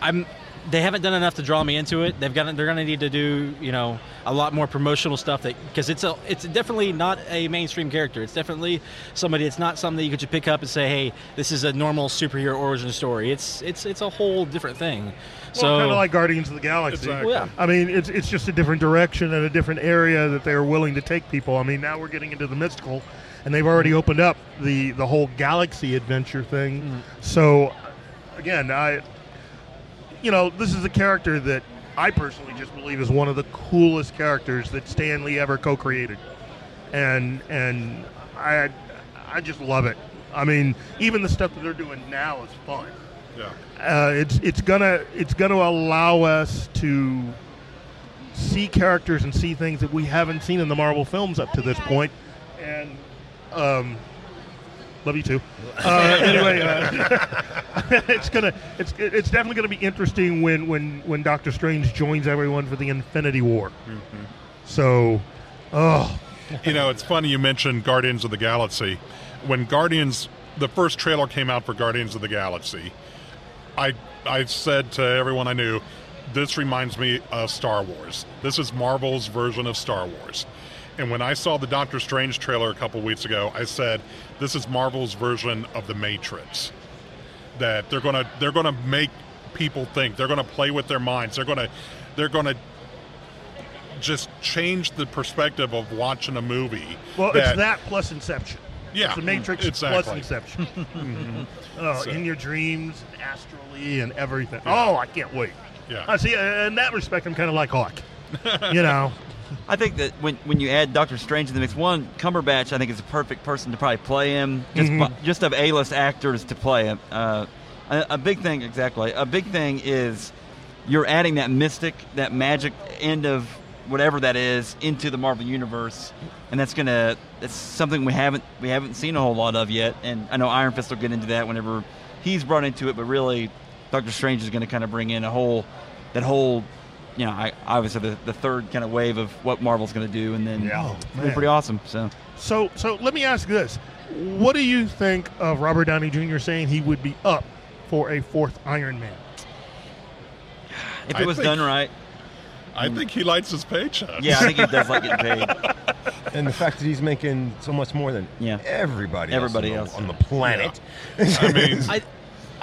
I'm. They haven't done enough to draw me into it. They've got. They're going to need to do, you know, a lot more promotional stuff. That because it's a. It's definitely not a mainstream character. It's definitely somebody. It's not something that you could just pick up and say, "Hey, this is a normal superhero origin story." It's it's it's a whole different thing. so well, kind of like Guardians of the Galaxy. Exactly. Well, yeah. I mean, it's it's just a different direction and a different area that they're willing to take people. I mean, now we're getting into the mystical, and they've already opened up the the whole galaxy adventure thing. Mm-hmm. So, again, I, you know, this is a character that I personally just believe is one of the coolest characters that Stan Lee ever co-created, and and I I just love it. I mean, even the stuff that they're doing now is fun Yeah. uh, it's it's gonna it's gonna allow us to see characters and see things that we haven't seen in the Marvel films up to this point. point, and um, love you too. Uh, anyway, uh, it's gonna it's it's definitely gonna be interesting when when when Doctor Strange joins everyone for the Infinity War. So, oh, You know, it's funny you mentioned Guardians of the Galaxy. When Guardians, the first trailer came out for Guardians of the Galaxy, I I said to everyone I knew, this reminds me of Star Wars. This is Marvel's version of Star Wars. And when I saw the Doctor Strange trailer a couple weeks ago, I said, this is Marvel's version of the Matrix. That they're gonna they're gonna make people think. They're gonna play with their minds. They're gonna they're gonna just change the perspective of watching a movie. well, it's that plus Inception. Yeah, it's the Matrix exactly. plus Inception. Oh, So- in your dreams, and astrally, and everything. Oh, I can't wait. Yeah. I see. uh, In that respect, I'm kind of like Hawk. you know, I think that when, when you add Doctor Strange to the mix, one Cumberbatch I think is a perfect person to probably play him. Just Mhm. just of A-list actors to play him. Uh, a, a big thing, exactly. A big thing is you're adding that mystic, that magic end of whatever that is into the Marvel universe, and that's gonna that's something we haven't we haven't seen a whole lot of yet. And I know Iron Fist will get into that whenever he's brought into it, but really Doctor Strange is going to kind of bring in a whole that whole you know, I, obviously the, the third kind of wave of what Marvel's going to do, and then Yeah. Oh, it'll be pretty awesome. So so so let me ask this: What do you think of Robert Downey Jr. saying he would be up for a fourth Iron Man? if I it was think- done right, I think he likes his paycheck. yeah, I think he does like getting paid. And the fact that he's making so much more than Yeah. everybody, Everybody else, else. on the, on the planet. I mean, I,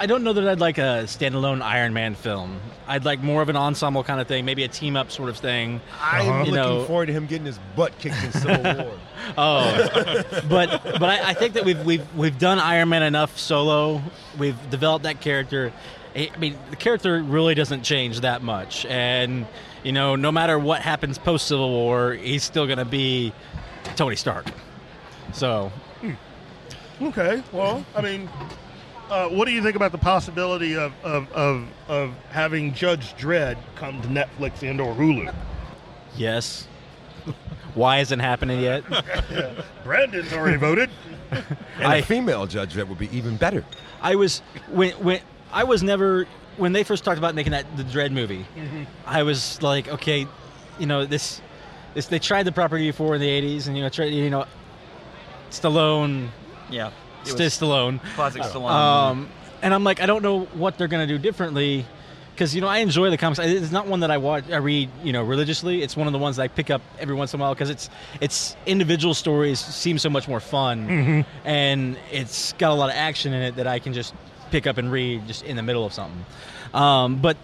I don't know that I'd like a standalone Iron Man film. I'd like more of an ensemble kind of thing, maybe a team up sort of thing. I'm Uh-huh. looking know- forward to him getting his butt kicked in Civil War. Oh, but but I, I think that we've we've we've done Iron Man enough solo. We've developed that character. I I mean, the character really doesn't change that much, and you know, no matter what happens post Civil War, he's still going to be Tony Stark. So Okay, well, I mean, uh, what do you think about the possibility of of, of of having Judge Dredd come to Netflix and or Hulu? yes, why isn't happening yet? Brandon's already voted. And I- a female judge that would be even better. I was when when I was never when they first talked about making that the Dredd movie. I was like, okay, you know this this they tried the property before in the '80s, and you know tried you know Stallone, Yeah, it still was Stallone. classic Stallone. Um, and I'm like, I don't know what they're gonna do differently. Because you know, I enjoy the comics. It's not one that I watch, I read, you know, religiously. It's one of the ones that I pick up every once in a while because it's it's individual stories seem so much more fun, and it's got a lot of action in it that I can just pick up and read just in the middle of something. Um, but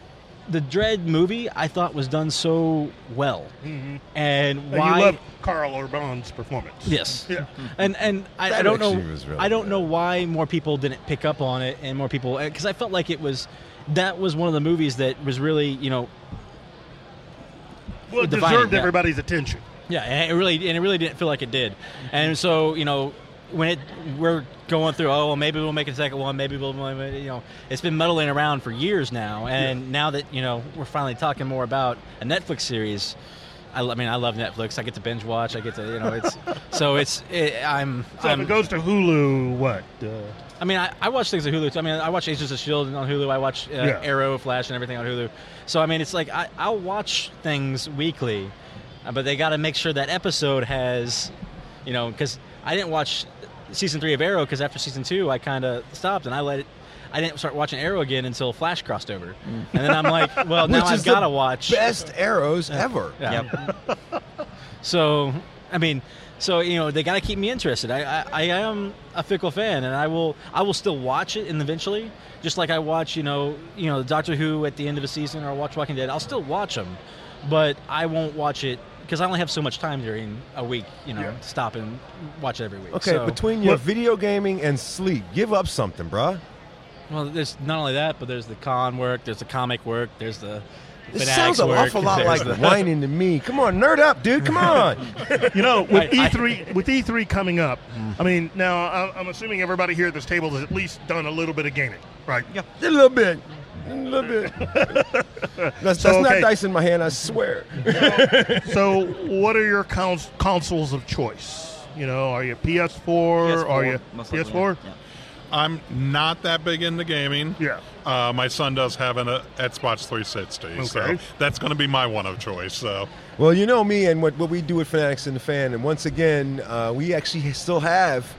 the Dredd movie I thought was done so well, mm-hmm. and And why you love Karl Urban's performance. Yes. Yeah. Mm-hmm. And and I, I don't know was really I don't good. know why more people didn't pick up on it and more people because I felt like it was that was one of the movies that was really you know Well, it Defining, deserved yeah. everybody's attention. yeah and it really and it really didn't feel like it did and so you know when it we're going through oh well maybe we'll make a second one maybe we'll you know it's been muddling around for years now and now that you know we're finally talking more about a Netflix series. I, I mean, I love Netflix. I get to binge watch. I get to, you know, it's so it's. It, I'm. So I'm if it goes to Hulu, what? Uh, I mean, I, I watch things on Hulu. Too. I mean, I watch Agents of Shield on Hulu. I watch uh, Yeah. Arrow, Flash, and everything on Hulu. So I mean, it's like I, I'll watch things weekly, uh, but they got to make sure that episode has, you know, because I didn't watch season three of Arrow because after season two I kind of stopped and I let it. I didn't start watching Arrow again until Flash crossed over, mm. and then I'm like, well, now I've got to watch. Best arrows ever. Yeah. So, I mean, so you know they got to keep me interested. I, I I am a fickle fan, and I will I will still watch it and eventually, just like I watch you know you know Doctor Who at the end of a season or watch Walking Dead. I'll still watch them, but I won't watch it because I only have so much time during a week. You know, to stop and watch it every week. Okay, So- between your What- video gaming and sleep, give up something, bruh. well, there's not only that, but there's the con work, there's the comic work, there's the This sounds an awful lot like the- whining to me. Come on, nerd up, dude. Come on. you know, with I- I- E3 with E3 coming up, I mean, now I'm assuming everybody here at this table has at least done a little bit of gaming, right? Yeah. a little bit. A little bit. That's, that's So, not dice in my hand, I swear. So, what are your cons- consoles of choice? You know, are you PS4? Are you PS4? yeah. I'm not that big into gaming. Yeah. Uh, my son does have an uh, Xbox 360, so that's going to be my one of choice. So Well, you know me and what, what we do at Fanatics and the Fan, and once again, uh, we actually still have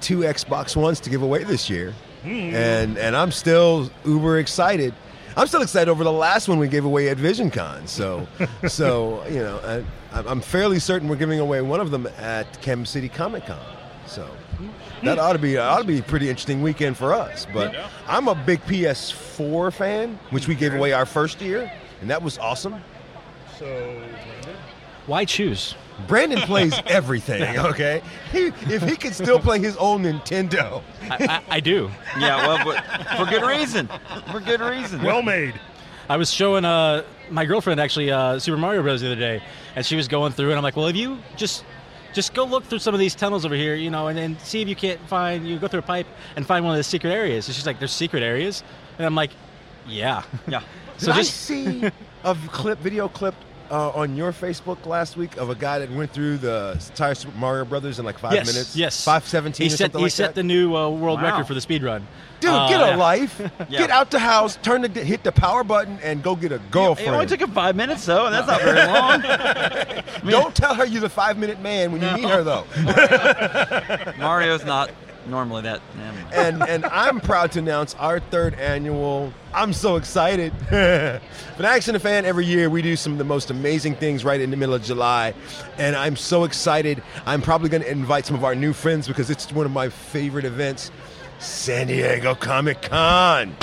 two Xbox Ones to give away this year, and and I'm still uber excited. I'm still excited over the last one we gave away at VisionCon. So, so you know, I, I'm fairly certain we're giving away one of them at Kansas City Comic Con. So. That ought to be ought to be a pretty interesting weekend for us. But I'm a big PS4 fan, which we gave away our first year, and that was awesome. So, Why choose? Brandon plays everything. Okay, he, if he could still play his own Nintendo, I, I, I do. Yeah, well, but for good reason. For good reason. well made. I was showing uh, my girlfriend actually uh, Super Mario Bros. the other day, and she was going through, and I'm like, well, if you just just go look through some of these tunnels over here, you know, and then see if you can't find you go through a pipe and find one of the secret areas. And she's like, there's secret areas, and I'm like, yeah. yeah. did So I just see a clip, video clip uh, on your Facebook last week of a guy that went through the entire Super Mario Brothers in like five yes, minutes? yes, five seventeen He or set something he like set that. the new uh, world Wow. record for the speed run. Dude, Uh, get a yeah. life. Yeah. Get out the house, turn the hit the power button, and go get a girlfriend. It only took him five minutes, though, and that's not very long. Don't tell her you're the five minute man when you meet her though. Mario's not normally that. yeah. and and I'm proud to announce our third annual. I'm so excited. Fanatics and a fan every year we do some of the most amazing things right in the middle of July, and I'm so excited. I'm probably going to invite some of our new friends because it's one of my favorite events, San Diego Comic Con.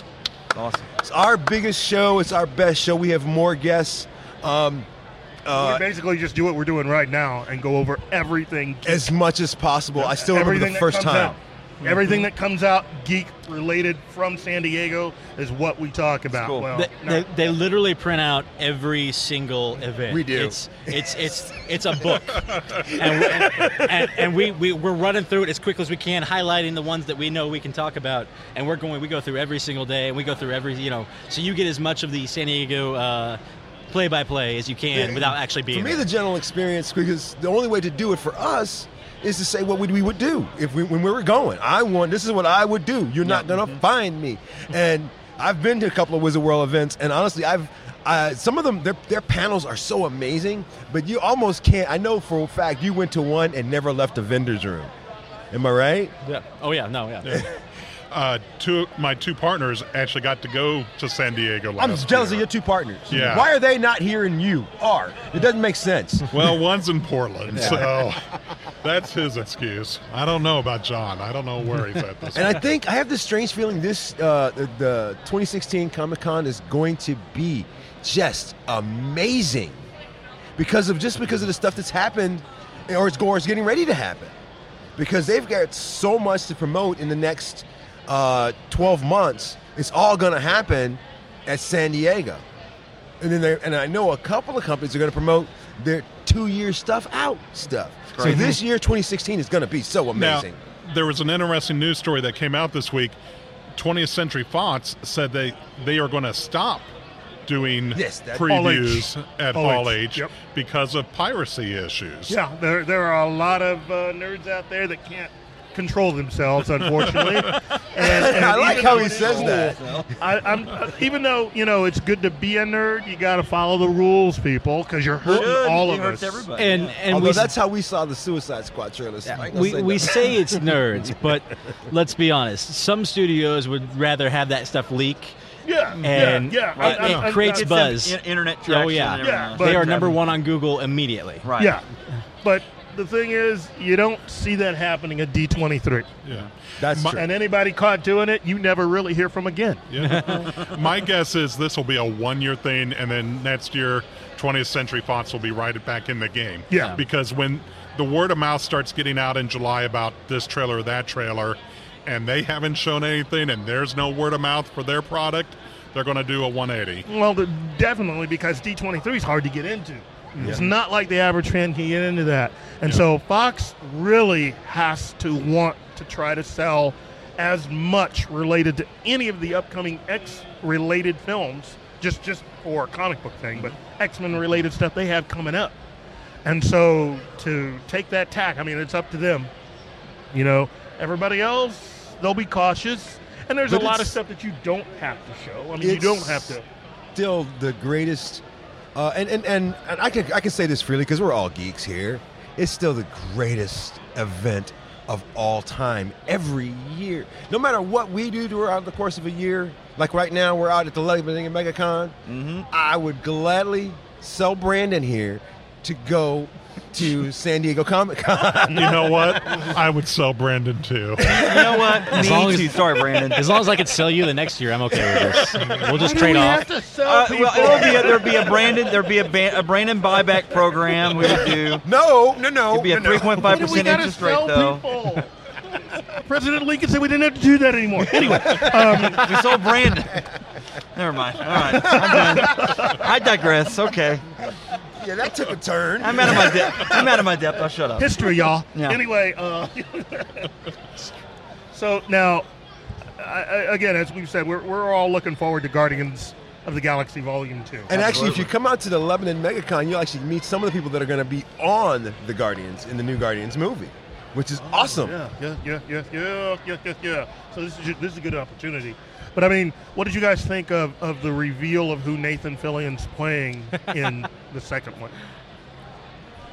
Awesome. It's our biggest show. It's our best show. We have more guests. Um, uh, we basically just do what we're doing right now and go over everything. as much as possible. I still remember the first time. out. Everything that comes out geek related from San Diego is what we talk about. cool. Well, They, no- they, they literally print out every single event. We do. It's it's it's it's a book, and, and, and, and we, we we're running through it as quickly as we can, highlighting the ones that we know we can talk about, and we're going. We go through every single day, and we go through every you know, so you get as much of the San Diego. Uh, Play by play as you can Yeah, without actually being For me, there. the general experience, because the only way to do it for us is to say what we would do if we when we were going. I want this is what I would do. You're not gonna find me. And I've been to a couple of Wizard World events, and honestly, I've uh, some of them their their panels are so amazing, but you almost can't. I know for a fact you went to one and never left the vendor's room. Am I right? yeah. Oh yeah. No. Yeah. uh, two my two partners actually got to go to San Diego. Last I'm jealous of your two partners. Yeah. Why are they not here and you are? It doesn't make sense. Well, one's in Portland, so that's his excuse. I don't know about John. I don't know where he's at this. And I think I have this strange feeling this uh, the, the 2016 Comic Con is going to be just amazing because of just because of the stuff that's happened or it's, or it's getting ready to happen because they've got so much to promote in the next uh, 12 months it's all going to happen at san diego and then they and i know a couple of companies are going to promote their two-year stuff out stuff so Great. this year 2016 is going to be so amazing Now, there was an interesting news story that came out this week. 20th Century Fox said they they are going to stop doing Yes, previews Hall H. at Hall Hall H, H yep. because of piracy issues. Yeah, there there are a lot of uh, nerds out there that can't control themselves, unfortunately. and, and I like how he says cool, that. I, I'm uh, even though you know it's good to be a nerd, you got to follow the rules, people, because you're hurting Should. all It of hurts us. everybody. And Yeah. and Although we that's how we saw the Suicide Squad trailers. I ain't we, say we that. say it's nerds, but let's be honest. Some studios would rather have that stuff leak. Yeah, And yeah, yeah. it- I- I- it I- creates I- buzz. internet. Oh yeah, Yeah, they are number one on Google immediately. Right. Yeah, but the thing is, you don't see that happening at D23. Yeah. That's true. And anybody caught doing it, you never really hear from again. Yeah. My guess is this will be a one year thing, and then next year, 20th Century Fox will be right back in the game. Yeah. Because when the word of mouth starts getting out in July about this trailer or that trailer, and they haven't shown anything, and there's no word of mouth for their product, they're going to do a 180. Well, definitely because D23 is hard to get into. It's not like the average fan can get into that. And Yeah. so Fox really has to want to try to sell as much related to any of the upcoming X related films, just just for a comic book thing, but mm-hmm. X Men related stuff they have coming up. And so to take that tack, I mean, it's up to them. You know, everybody else, they'll be cautious. And there's But a lot of stuff that you don't have to show. I mean, you don't have to. still the greatest. Uh, and, and, and, and I can I can say this freely because we're all geeks here. It's still the greatest event of all time every year. No matter what we do throughout the course of a year, like right now we're out at the Lebanon MegaCon. Mm-hmm. I would gladly sell Brandon here to go to San Diego Comic Con. You know what? I would sell Brandon too. You know what? As Me long as- too. Sorry, Brandon. As long as I could sell you the next year, I'm okay with this. We'll just trade off. Uh, well, it'll be a, there'll be a Brandon there'd be a, ba- a Brandon buyback program we would do. no, no, no. It'd be a no, no. three point five percent interest rate though. people. President Lincoln said we didn't have to do that anymore. Anyway, um, We sold Brandon. Never mind. All right, I'm done. I digress. Okay, Yeah, that took a turn. I'm out of my depth. I'm out of my depth. I'll shut up. history, y'all. Yeah. Anyway, uh, so now, I, I, again, as we've said, we're, we're all looking forward to Guardians of the Galaxy Volume 2. And actually, if you come out to the Lebanon MegaCon, you'll actually meet some of the people that are going to be on the Guardians in the new Guardians movie, which is awesome. Yeah, yeah, yeah, yeah, yeah, yeah, yeah, yeah. So this is this is a good opportunity. But I mean, what did you guys think of, of the reveal of who Nathan Fillion's playing in the second one?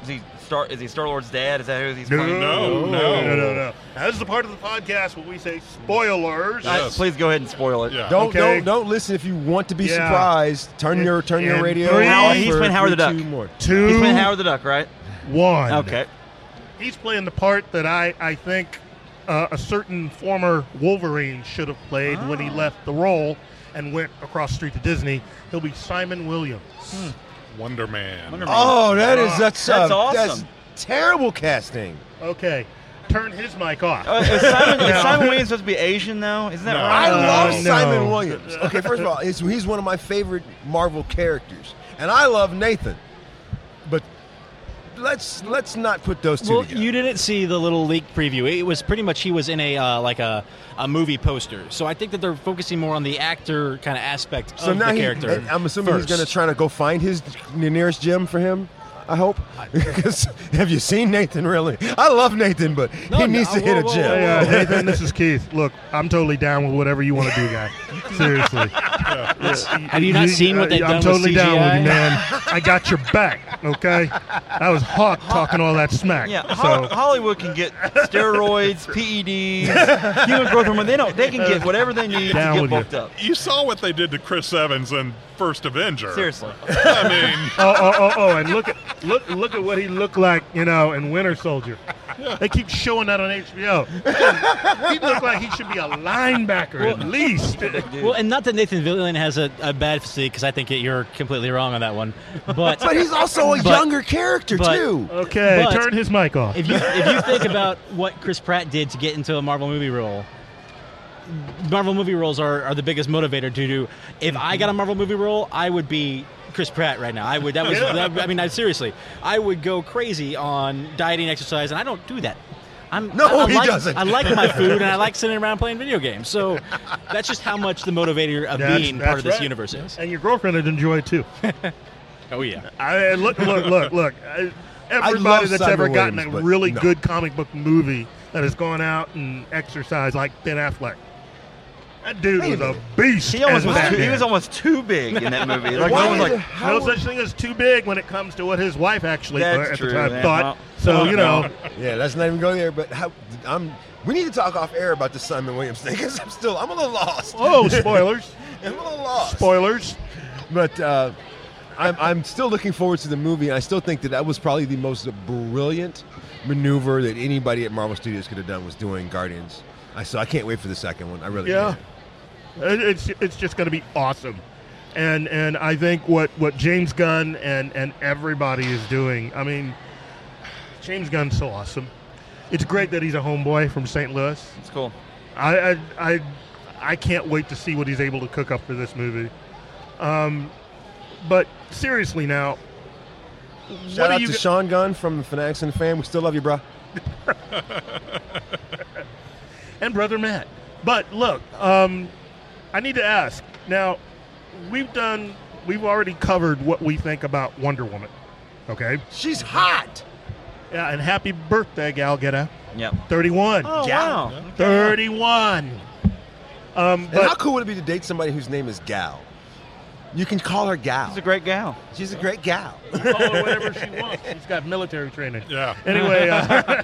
Is he Star? Is he Star Lord's dad? Is that who he's No, playing? No, no, no. no, no, no. Now, this is the part of the podcast where we say spoilers. Uh, Yes. please go ahead and spoil it. Yeah. Don't Okay. don't don't listen if you want to be Yeah. surprised. Turn In- your turn your radio. three- on Howard- he's playing Howard the Duck. two more. Two, He's playing Howard the Duck, right? one. Okay. He's playing the part that I, I think uh, a certain former Wolverine should have played when he left the role and went across the street to Disney. He'll be Simon Williams. Wonder Man. Wonder Man. Oh, that is that's That's uh, awesome. That's terrible casting. Okay, turn his mic off. Uh, is Simon, is Simon Williams supposed to be Asian though? Isn't that No. right? I love no. Simon Williams. Okay, first of all, he's, he's one of my favorite Marvel characters, and I love Nathan. Let's let's not put those two Well, together. you didn't see the little leak preview. It was pretty much he was in a uh, like a, a movie poster. So I think that they're focusing more on the actor kind of aspect so of now the he, character. I'm assuming he's going to try to go find his the nearest gym for him. I hope. Because have you seen Nathan? Really, I love Nathan, but No, he no, needs to whoa, hit a whoa, gym. whoa, Hey, uh, Nathan, this is Keith. Look, I'm totally down with whatever you want to do, guy. Seriously. Have you not seen what they've I'm done totally with down with you, man. I got your back, okay? That was Hawk talking all that smack. Yeah, Ho- So, Hollywood can get steroids, PEDs, human growth hormone. They don't. They can get whatever they need Down to with get you. bulked up. You saw what they did to Chris Evans in First Avenger. Seriously. I mean, oh, oh, oh, oh, and look at look look at what he looked like, you know, in Winter Soldier. They keep showing that on HBO. he looked like he should be a linebacker at least. Well, and not that Nathan Fillion has a, a bad physique, because I think it, you're completely wrong on that one. But But he's also a But- younger character but- too. Okay, But- turn his mic off. if you if you think about what Chris Pratt did to get into a Marvel movie role, Marvel movie roles are, are the biggest motivator to do. If I got a Marvel movie role, I would be Chris Pratt right now. I would. That was. that, I mean, I, seriously, I would go crazy on dieting, exercise, and I don't do that. I'm, No, I, I he like, doesn't. I like my food and I like sitting around playing video games. So that's just how much the motivator of That's- being that's part of this right. universe is. and your girlfriend would enjoy it too. Oh yeah. I, look, look, look, look. I- Everybody love that's Cyber ever gotten a really no. good comic book movie that has gone out and exercised like Ben Affleck. That dude Wait was a beast. He almost was too, he was almost too big in that movie. Like, Why no one's did- like, how- no such thing as too big when it comes to what his wife actually That's at true, the time man. thought. Well, so well, you know. Yeah, let's not even go there. But how? I'm. We need to talk off air about the Simon Williams thing because I'm still. I'm a little lost. oh spoilers, I'm a little lost. spoilers. But uh, I'm, I'm still looking forward to the movie. And I still think that that was probably the most brilliant maneuver that anybody at Marvel Studios could have done was doing Guardians. I so I can't wait for the second one. I really Yeah, can't. It- it's it's just going to be awesome, and and I think what what James Gunn and and everybody is doing. I mean, James Gunn's so awesome. It's great that he's a homeboy from St. Louis. it's cool. I I I, I can't wait to see what he's able to cook up for this movie. Um, but seriously now, Shout what out you to g- Sean Gunn from the Fanatics and Fan. We still love you, bro. and brother Matt. But look, um, I need to ask now. We've done. We've already covered what we think about Wonder Woman. Okay. She's hot. Yeah, and happy birthday, Gal Gadot. Yep. Thirty-one. Oh, Gal. wow. Thirty-one. Um, And how cool would it be to date somebody whose name is Gal? You can call her Gal. She's a great gal. She's a great gal. call her whatever she wants. She's got military training. Yeah. Anyway, uh,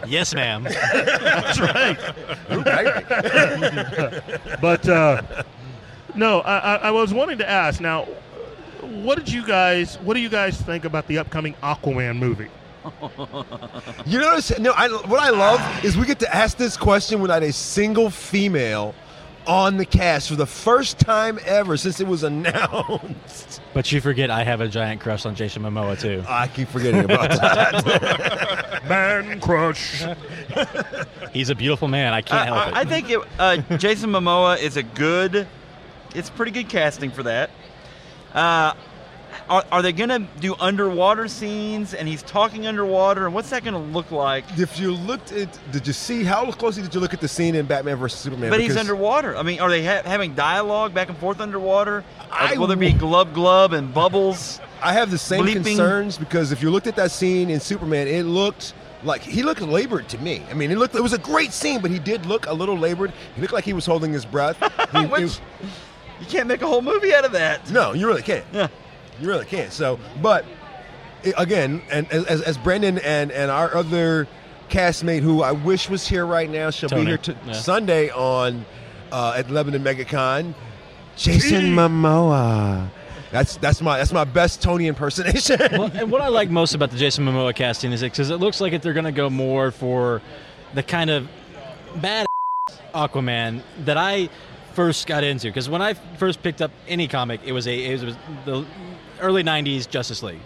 Yes, ma'am. that's right. Ooh, baby. But uh, no, I, I, I was wanting to ask now. What did you guys? What do you guys think about the upcoming Aquaman movie? You notice? No, I, what I love is we get to ask this question without a single female on the cast for the first time ever since it was announced. But you forget I have a giant crush on Jason Momoa too. I keep forgetting about that. Man Crush. He's a beautiful man. I can't help I, it. I think it, uh, Jason Momoa is a good. It's pretty good casting for that. Uh, are, are they going to do underwater scenes and he's talking underwater? And what's that going to look like? if you looked at, did you see how closely did you look at the scene in Batman versus Superman? But he's underwater. I mean, are they ha- having dialogue back and forth underwater? I will there be glub glub and bubbles? I have the same bleeping. concerns because if you looked at that scene in Superman, it looked like he looked labored to me. I mean, it looked it was a great scene, but he did look a little labored. He looked like he was holding his breath. He- Which you can't make a whole movie out of that. no, you really can't. Yeah. You really can't. So, but again, and as, as Brendan and and our other castmate, who I wish was here right now, she'll Tony. be here t- Yeah. Sunday on uh, at Lebanon MegaCon. Jason Momoa. That's that's my that's my best Tony impersonation. well, and what I like most about the Jason Momoa casting is because it looks like it, they're going to go more for the kind of bad Aquaman that I first got into. Because when I first picked up any comic, it was a it was the early '90s Justice League,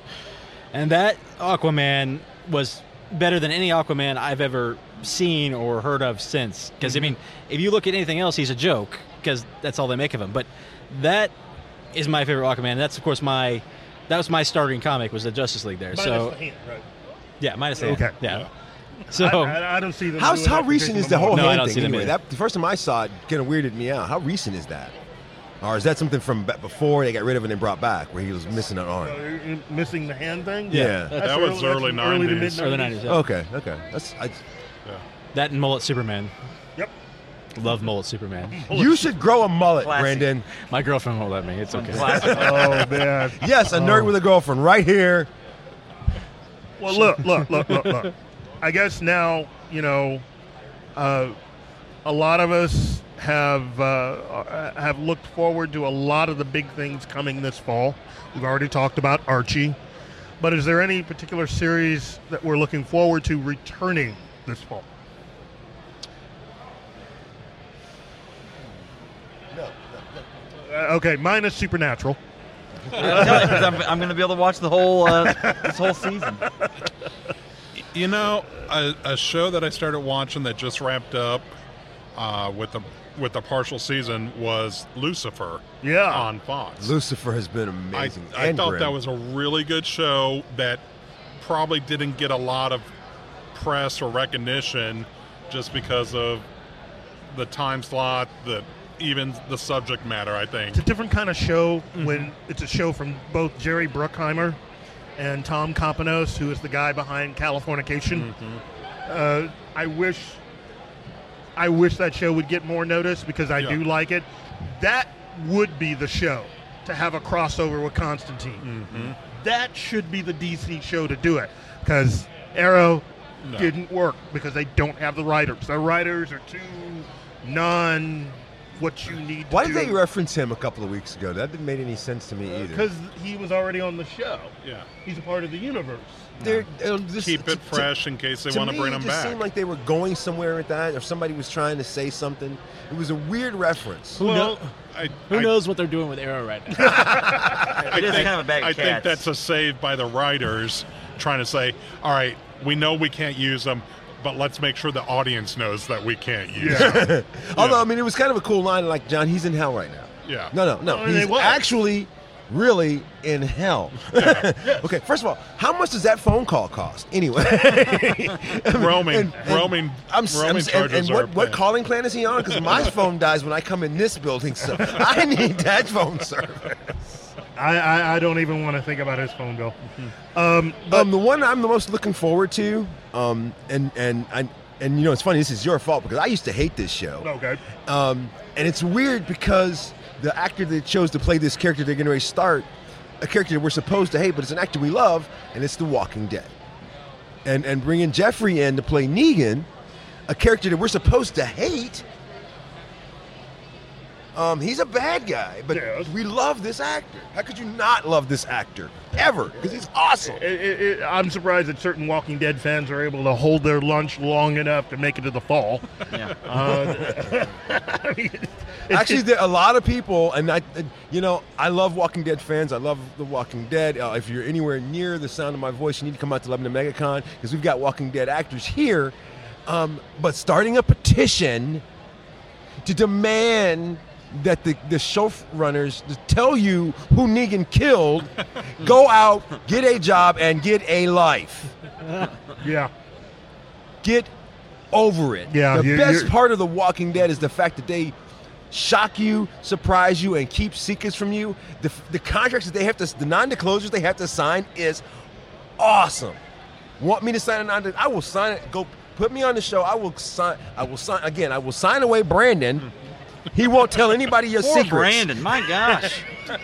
and that Aquaman was better than any Aquaman I've ever seen or heard of since. Because I mm-hmm. mean, if you look at anything else, he's a joke because that's all they make of him. But that is my favorite Aquaman. That's of course my that was my starting comic was the Justice League there. Minus so the hand, right? yeah, minus the Okay. hand. Yeah. So I, I, I don't see them. How's how recent is the Momoa. whole No, I hand don't thing? see them Anyway, either. that the first time I saw it, kind of weirded me out. How recent is that? Or is that something from before they got rid of it and brought back, where he was missing an arm? you're- you're missing the hand thing. Yeah. That's That was early, early that's early 90s. Early 90s. Yeah. Okay, okay. That's I, That and mullet Superman. Yep. Love mullet Superman. you should grow a mullet, Classy. Brandon. My girlfriend won't let me. It's okay. Oh man. Yes, a nerd oh. with a girlfriend right here. Well, look, look, look, look, look. I guess now you know. Uh, a lot of us have uh, have looked forward to a lot of the big things coming this fall. We've already talked about Archie, but is there any particular series that we're looking forward to returning this fall? No, Uh, okay, minus Supernatural. Because I'm, I'm going to be able to watch the whole uh, this whole season. You know, a, a show that I started watching that just wrapped up uh, with the with the partial season was Lucifer. Yeah. on Fox. Lucifer has been amazing. I and thought grim. that was a really good show that probably didn't get a lot of press or recognition just because of the time slot, the even the subject matter. I think. It's a different kind of show when it's a show from both Jerry Bruckheimer and Tom Kapinos, who is the guy behind Californication. Uh, I wish, I wish that show would get more notice because I Yeah. do like it. That would be the show to have a crossover with Constantine. That should be the DC show to do it because Arrow No. didn't work because they don't have the writers. The writers are too non what you need. To Why do. did they reference him a couple of weeks ago? That didn't make any sense to me either. Because he was already on the show. Yeah. He's a part of the universe. They're, uh, this- Keep to- it fresh in case they want to me, bring it them just back. seemed like they were going somewhere with that, or somebody was trying to say something. It was a weird reference. Who, Well, know, I, who I- knows what they're doing with Arrow right now? I It is think, kind of a bag of I think that's a save by the writers trying to say, all right, we know we can't use them, but let's make sure the audience knows that we can't use them. Although, Yeah. I mean, it was kind of a cool line, like John, he's in hell right now. Yeah. No, no, no. Oh, he's actually really in hell. okay, first of all, how much does that phone call cost? Anyway, roaming, And- and roaming, I'm, s- I'm roaming s- and, charges and are what, a what calling plan is he on? Because my phone dies when I come in this building, so I need that phone service. I, I, I don't even want to think about his phone bill. Um, but Um, the one I'm the most looking forward to, um, and and and and you know, it's funny. This is your fault because I used to hate this show. okay, Um, and it's weird because the actor that chose to play this character they're going to start, a character that we're supposed to hate, but it's an actor we love, and it's The Walking Dead. And and bringing Jeffrey in to play Negan, a character that we're supposed to hate. Um, he's a bad guy, but Yes. we love this actor. How could you not love this actor ever? Because he's awesome. It- it- it- I'm surprised that certain Walking Dead fans are able to hold their lunch long enough to make it to the fall. Yeah. Uh, I mean, Actually, there are a lot of people, and I, uh, you know, I love Walking Dead fans. I love The Walking Dead. Uh, if you're anywhere near the sound of my voice, you need to come out to Lebanon MegaCon because we've got Walking Dead actors here. Um, but starting a petition to demand that the, the showrunners to tell you who Negan killed, go out, get a job, and get a life. yeah, Get over it. Yeah, The you- best you're- part of The Walking Dead is the fact that they shock you, surprise you, and keep secrets from you. The, the contracts that they have to, the non-disclosures they have to sign is awesome. Want me to sign a non? I will sign it. Go put me on the show. I will sign. I will sign again. I will sign away Brandon. He won't tell anybody your Poor secrets. Brandon, my gosh.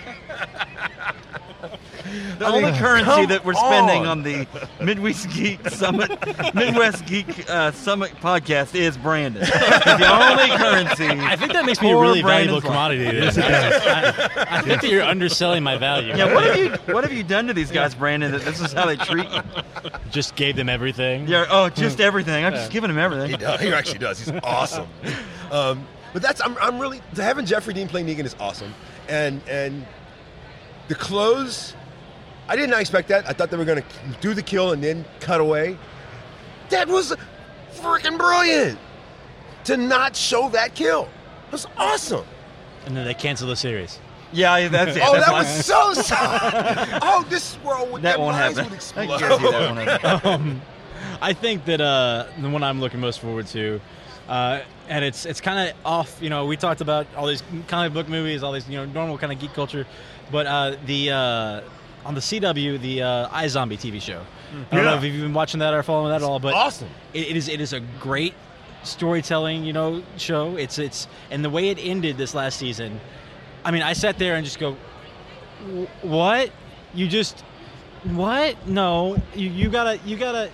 The I mean, only currency that we're spending on. on the Midwest Geek Summit, Midwest Geek uh, Summit podcast is Brandon. the only currency. I think that makes me a for really valuable Brandon's life. commodity. I, I- I think that you're underselling my value. Yeah, what have you what have you done to these guys, Brandon? That this is how they treat you? Just gave them everything. Yeah. Oh, just everything. I'm just giving them everything. He does. He actually does. He's awesome. Um, but that's I'm, I'm really having Jeffrey Dean play Negan is awesome, and and the close. I did not expect that. I thought they were going to do the kill and then cut away. That was freaking brilliant. To not show that kill it was awesome. And then they cancel the series. Yeah, that's it. oh, That's that my- was so sad. oh, this world would That their won't happen. would I explode. guarantee that won't happen. um, I think that uh, the one I'm looking most forward to, uh, and it's it's kind of off. You know, we talked about all these comic book movies, all these you know normal kind of geek culture, but uh, the uh, on the CW, the uh, iZombie TV show. I don't know if you've been watching that or following that at all, but awesome. it, it is it is a great storytelling you know show. It's it's and the way it ended this last season. I mean, I sat there and just go, what? You just what? No, you, you gotta you gotta.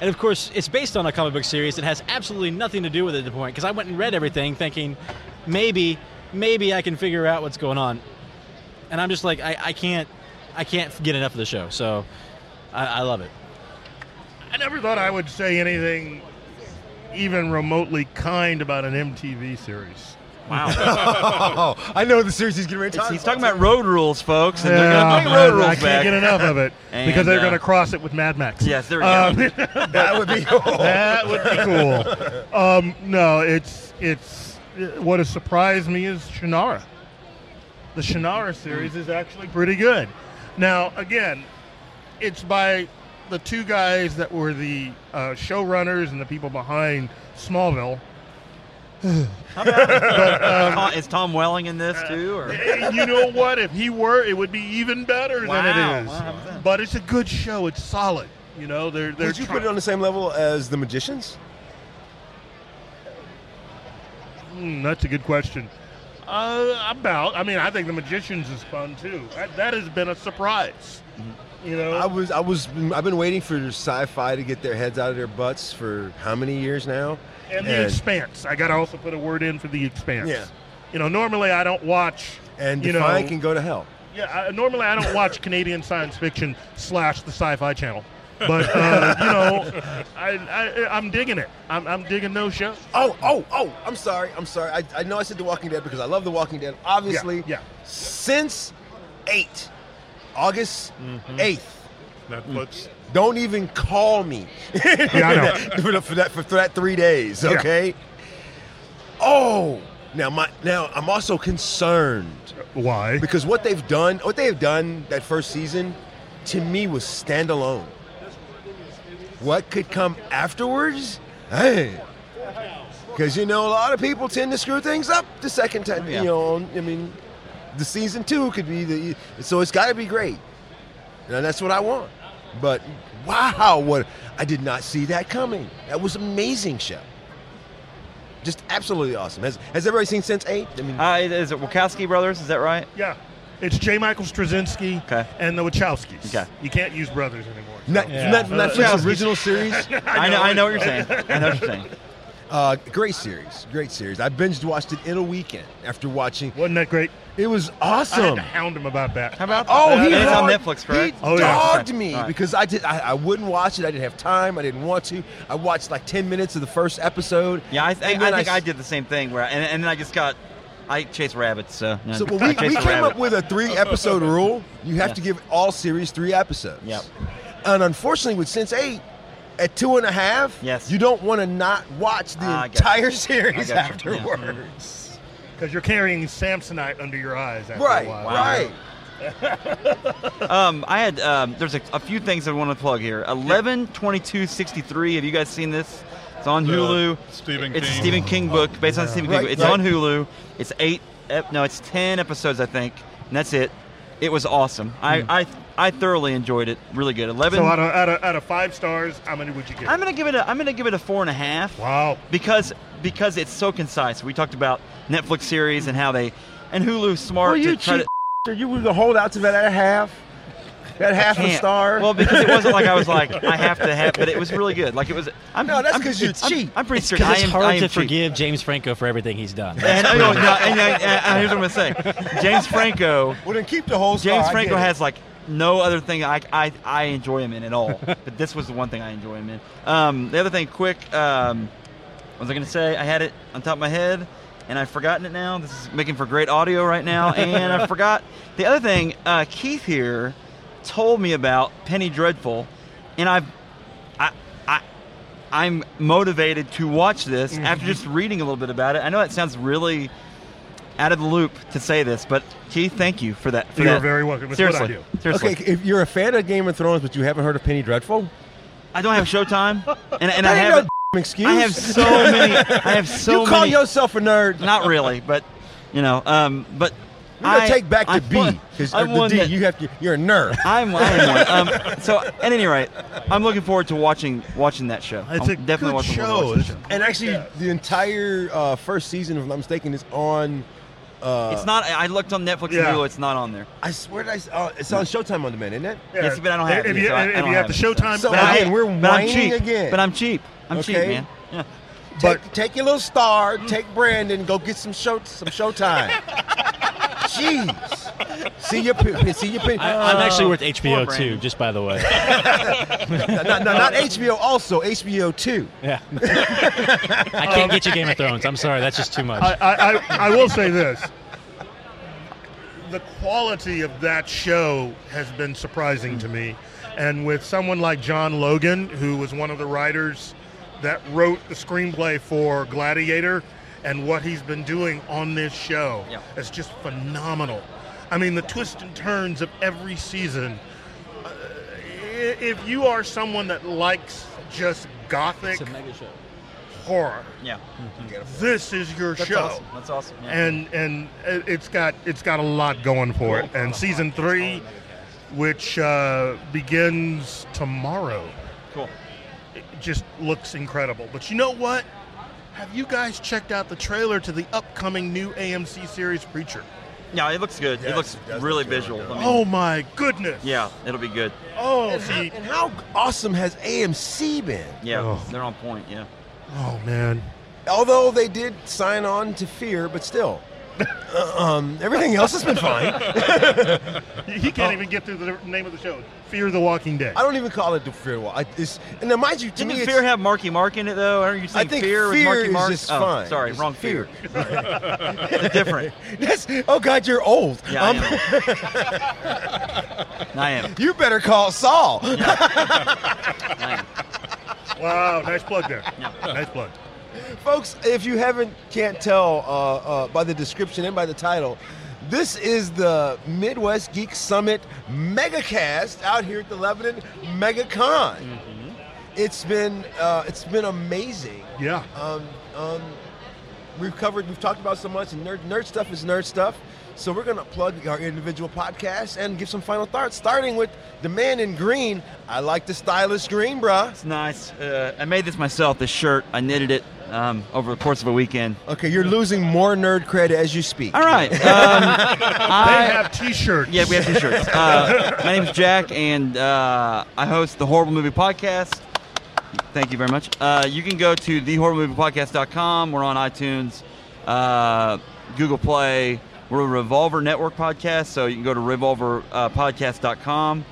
And of course, it's based on a comic book series that has absolutely nothing to do with it at the point. Because I went and read everything, thinking maybe maybe I can figure out what's going on. And I'm just like, I, I can't I can't get enough of the show. So I, I love it. I never thought I would say anything even remotely kind about an MTV series. Wow. Oh, I know the series he's getting ready to talk he's talking about road rules, folks, and they're Yeah, going to bring road rules I can't back. get enough of it And, because they're uh, going to cross it with Mad Max. Yes, there we Um, go. that would be cool. that would be cool. Um, no, it's it's what has surprised me is Shannara. The Shannara series is actually pretty good. Now, again, it's by the two guys that were the uh, showrunners and the people behind Smallville. Tom- is Tom Welling in this too? Or? And you know what? If he were, it would be even better Wow, than it is. wow, But it's a good show. It's solid. You know, they're they're. Would you try- put it on the same level as the Magicians? Hmm, that's a good question. Uh, about. I mean, I think The Magicians is fun too. That, that has been a surprise. You know, I was, I was, I've been waiting for sci-fi to get their heads out of their butts for how many years now? And The Expanse. I got to also put a word in for The Expanse. Yeah. You know, normally I don't watch. and you Defiant know, can go to hell. Yeah, I, normally I don't watch Canadian science fiction slash the Sci-Fi Channel, but uh, you know, I, I I'm digging it. I'm, I'm digging those shows. Oh, oh, oh! I'm sorry. I'm sorry. I, I know I said The Walking Dead because I love The Walking Dead. Obviously, yeah. Since eight, August Mm-hmm. 8th Netflix. Don't even call me. Yeah, for, the- for that for, that three days. Yeah. Okay. Oh, now my now I'm also concerned Why? because what they've done, what they have done that first season, to me was standalone. What could come afterwards? Hey. Because you know a lot of people tend to screw things up the second time. Yeah. You know, I mean, the season two could be the so it's got to be great, and that's what I want. But wow, what I did not see that coming. That was amazing show. Just absolutely awesome. Has Has everybody seen Sense Eight? I mean, Uh, is it Wachowski brothers? Is that right? Yeah, it's J. Michael Straczynski Okay. and the Wachowskis. Okay. You can't use brothers anymore. Net, Yeah. Net, Netflix Uh, original series. I know. I know what you're saying. I know what you're saying. Uh, great series, great series. I binged watched it in a weekend after watching. Wasn't that great? It was I had awesome. to hound him about that. How about Oh, that? he And it's on Netflix, correct? He Oh, yeah. dogged me All right. because I did. I, I wouldn't watch it. I didn't have time. I didn't want to. I watched like ten minutes of the first episode. Yeah, I, I, and I then think I, s- did the same thing. Where and, and then I just got, I chase rabbits. So, no, So well, we, we came rabbit. up with a three episode rule. You have Yeah. to give all series three episodes. Yep. And unfortunately, with Sense Eight, at two and a half, Yes. you don't want to not watch the I got entire you. series I got you. Yeah. afterwards. Because you're carrying Samsonite under your eyes after Right, a while. right. Um, I had um, there's a, a few things I want to plug here. Eleven twenty two sixty three. Have you guys seen this? It's on The Hulu. Stephen it's a Stephen King book based on a Stephen King. Right, book. It's right. on Hulu. It's eight. Ep- no, it's ten episodes, I think, and that's it. It was awesome. I, hmm. I I thoroughly enjoyed it. Really good. Eleven. So out of, out, of, out of five stars, how many would you give? I'm gonna give it a I'm gonna give it a four and a half. wow. because because it's so concise. We talked about Netflix series and how they and Hulu's smart Well, you to try cheap to. you would hold out to that at a half, that half a can't. star. Well, because it wasn't like I was like I have to have, but it was really good. Like it was. I'm, No, that's 'cause you're I'm- I'm, pretty It's sure I it's am. hard I am to cheap. forgive James Franco for everything he's done. And, I know, no, and, and, and here's what I'm gonna say. James Franco. well, then keep the whole star. James Franco has like no other thing I, I, I enjoy him in at all. but this was the one thing I enjoy him in. Um, the other thing, quick, um, what was I going to say? I had it on top of my head and I've forgotten it now. This is making for great audio right now. And I forgot. The other thing, uh, Keith here told me about Penny Dreadful. And I've, I, I, I'm motivated to watch this Mm-hmm. after just reading a little bit about it. I know that sounds really out of the loop to say this, but Keith, thank you for that. For You're that. very welcome. It's what I Seriously, do. seriously. Okay, if you're a fan of Game of Thrones, but you haven't heard of Penny Dreadful, I don't have Showtime, and, and I have no excuse. I have so many. I have so many you call many. yourself a nerd. not really, but you know, um, but We're gonna I- take back the I'm B because I'm the one D. that- you have to. You're a nerd. I'm, I'm one. Um, so at any rate, I'm looking forward to watching watching that show. It's I'm a definitely good watching show. Watching that And actually, the entire uh, first season, if I'm not mistaken, is on. Uh, It's not. I looked on Netflix Yeah. and Hulu. It's not on there. I swear, that I, s- uh, it's on Showtime on demand, isn't it? Yes, but I don't have if it, you, so I- I if don't you have have the it, so- Showtime, So But I- again, we're but I'm whining cheap. again. But I'm cheap. I'm cheap, Okay. man. Yeah. Take, take your little star, take Brandon, go get some show, some Showtime. Jeez. See your see your pin. I, I'm actually uh, worth HBO too, Brandon. just by the way. not, not, not HBO. Also HBO two. yeah. I can't get you Game of Thrones. I'm sorry, that's just too much. I, I, I, I will say this. The quality of that show has been surprising to me. And with someone like John Logan, who was one of the writers that wrote the screenplay for Gladiator, and what he's been doing on this show Yeah. is just phenomenal. I mean, the twists and turns of every season. Uh, if you are someone that likes just gothic mega show. horror, Yeah. this is your That's show awesome. That's awesome. Yeah. and and it- it's got it's got a lot going for it. And season three, which uh, begins tomorrow, cool. it just looks incredible. But you know what? Have you guys checked out the trailer to the upcoming new AMC series Preacher? Yeah, it looks good. Yes, it looks it really look visual. good. I mean, Oh my goodness! Yeah, it'll be good. Oh, And how, see, and how awesome has AMC been? Yeah, Oh. they're on point. Yeah. oh man. Although they did sign on to Fear, but still, um, everything else has been fine. He can't even get through the name of the show. Fear the Walking Dead. I don't even call it the Fear Wall. I, it's, and now, mind you, to Didn't me, Fear have Marky Mark in it though? Aren't you saying I think Fear, with Fear Marky is Mark? just oh, fine. Sorry, It's wrong Fear. Fear. It's different. That's, oh God, you're old. Yeah, I Um, am. I am. you better call Saul. I am. Wow, nice plug there. Yeah. Nice plug. Folks, if you haven't can't tell uh, uh, by the description and by the title, this is the Midwest Geek Summit MegaCast out here at the Lebanon MegaCon. Mm-hmm. It's been uh, it's been amazing. Yeah. Um, um, we've covered, we've talked about so much, and nerd, nerd stuff is nerd stuff. So we're gonna plug our individual podcasts and give some final thoughts, starting with the man in green. I like the stylish green, bruh. It's nice. Uh, I made this myself. This shirt. I knitted it um, over the course of a weekend. Okay, you're losing more nerd cred as you speak. All right. Um, They I, have T-shirts. Yeah, we have t-shirts. Uh, my name is Jack, and uh, I host the Horrible Movie Podcast. Thank you very much. Uh, you can go to thehorriblemoviepodcast.com. We're on iTunes, uh, Google Play. We're a Revolver Network podcast, so you can go to revolverpodcast.com.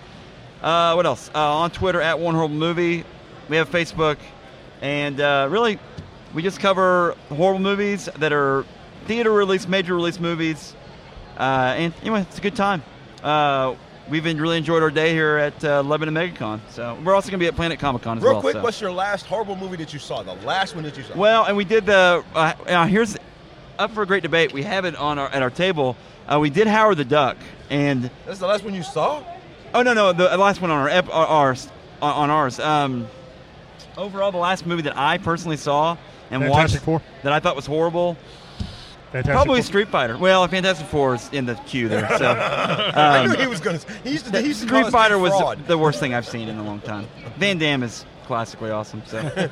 Uh, what else? Uh, on Twitter at One Horrible Movie. We have Facebook, and uh, really, we just cover horrible movies that are theater release, major release movies. Uh, and anyway, it's a good time. Uh, we've been really enjoyed our day here at uh, Lebanon MegaCon. So we're also going to be at Planet Comic Con as Real well. quick, so. what's your last horrible movie that you saw? The last one that you saw? Well, and we did the. Here's up for a great debate. We have it on our at our table. Uh, we did Howard the Duck, and That's the last one you saw? oh no no the last one on our ep- our- ours on on ours. Um, overall, the last movie that I personally saw and Fantastic watched Four? that I thought was horrible. Fantastic Probably Four. Street Fighter. Well, Fantastic Four is in the queue there. So I um, knew he was going to. He used to. He used to Street Fighter was fraud. the worst thing I've seen in a long time. Van Damme is classically awesome. So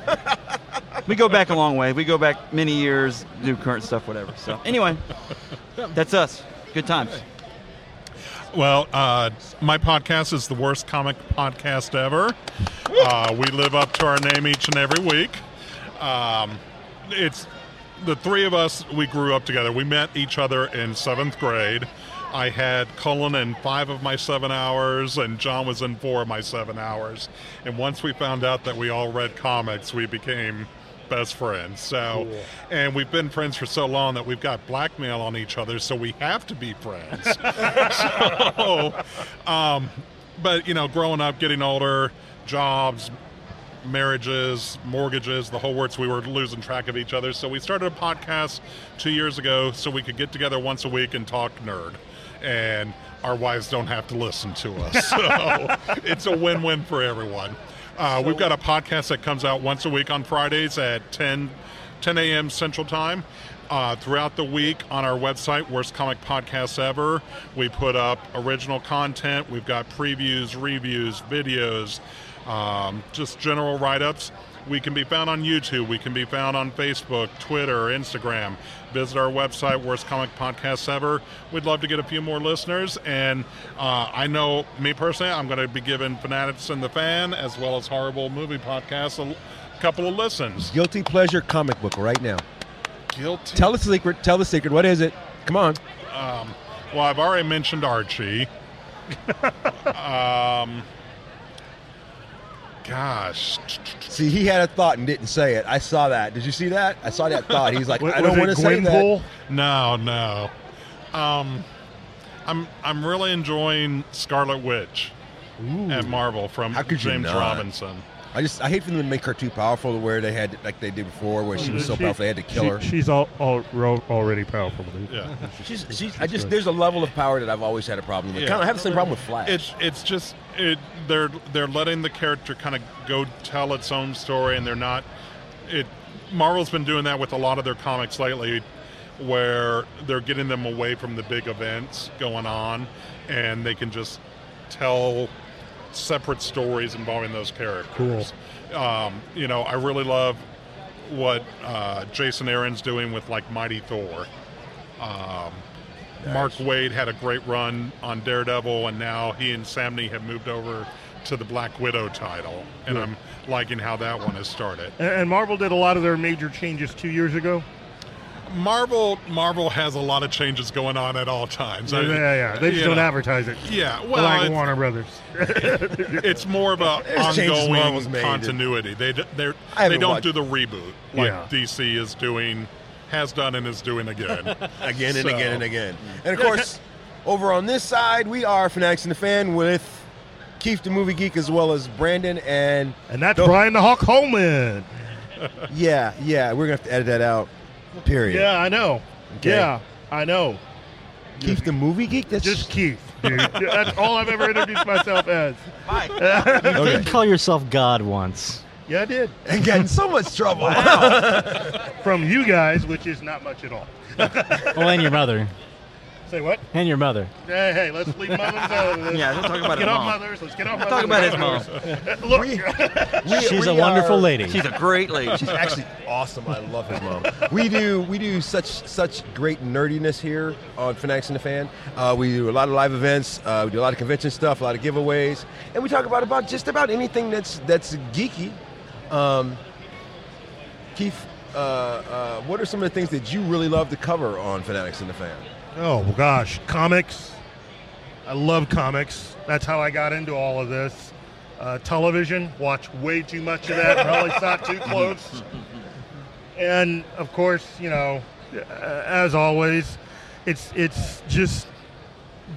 we go back a long way. We go back many years, do current stuff, whatever. So anyway, that's us. Good times. Well, uh, my podcast is the worst comic podcast ever. Uh, we live up to our name each and every week. Um, it's the three of us. We grew up together. We met each other in seventh grade. I had Cullen in five of my seven hours, and John was in four of my seven hours. And once we found out that we all read comics, we became best friends. So, and we've been friends for so long that we've got blackmail on each other, so we have to be friends. so, um, but you know, growing up, getting older, jobs, marriages, mortgages, the whole works, we were losing track of each other. So we started a podcast two years ago so we could get together once a week and talk nerd. And our wives don't have to listen to us. So it's a win win for everyone. Uh, we've got a podcast that comes out once a week on Fridays at 10, 10 a.m. Central Time. Uh, throughout the week on our website, Worst Comic Podcasts Ever, we put up original content. We've got previews, reviews, videos, um, just general write ups. We can be found on YouTube. We can be found on Facebook, Twitter, Instagram. Visit our website, Worst Comic Podcasts Ever. We'd love to get a few more listeners. And uh, I know, me personally, I'm going to be giving Fanatics and the Fan, as well as Horrible Movie Podcasts, a l- couple of listens. Guilty pleasure comic book right now. Guilty. Tell the secret. Tell the secret. What is it? Come on. Um, Well, I've already mentioned Archie. um, gosh, See, he had a thought and didn't say it. I saw that. Did you see that? I saw that thought. He's like, I don't want to say that. No, no. Um, I'm I'm really enjoying Scarlet Witch at Marvel from How could James not? Robinson. I just I hate for them to make her too powerful to where they had like they did before, where she was so She- powerful they had to kill she- her. She's all, all, ro- already powerful. dude. Yeah. She's, she's, I just there's a level of power that I've always had a problem with. Yeah. Kind of have the same problem with Flash. It's it's just it they're they're letting the character kind of go tell its own story, and they're not. It Marvel's been doing that with a lot of their comics lately, where they're getting them away from the big events going on, and they can just tell separate stories involving those characters. Cool. Um, you know, I really love what uh, Jason Aaron's doing with like Mighty Thor. Um, Mark Waid had a great run on Daredevil, and now he and Samnee have moved over to the Black Widow title, and I'm liking how that one has started. And, and Marvel did a lot of their major changes two years ago. Marvel Marvel has a lot of changes going on at all times. Yeah, I- yeah, yeah. They just you don't know, advertise it. Yeah, well, like Warner Brothers. it's more about There's ongoing continuity. They they're, I haven't they don't watched- do the reboot like Yeah. DC is doing, has done, and is doing again. again and So- again and again. And of course, over on this side, we are Fanatics and the Fan with Keith the Movie Geek as well as Brandon and And that's the- Bryan the Hawk Holman. yeah, yeah. We're gonna have to edit that out. Period. Yeah, I know. Okay. Yeah, I know. Keith the Movie Geek. That's Just Keith, dude. that's all I've ever introduced myself as. okay. Did call yourself God once. Yeah, I did. and get in so much trouble. From you guys, which is not much at all. Well, and your mother. Say what? And your mother. Hey, hey, let's leave mothers out of this. Yeah, don't talk about Let's his get off mom. mothers. Let's get off Talk mothers. about his mom. Look, We- She's a wonderful are- lady. She's a great lady. She's actually awesome. I love his mom. We do we do such such great nerdiness here on Fanatics and the Fan. Uh, we do a lot of live events. Uh, we do a lot of convention stuff, a lot of giveaways, and we talk about about just about anything that's that's geeky. Um, Keith, uh, uh, what are some of the things that you really love to cover on Fanatics and the Fan? Oh gosh, comics. I love comics. That's how I got into all of this. Uh, television, watch way too much of that. Probably it too close. And of course, you know, uh, as always, it's it's just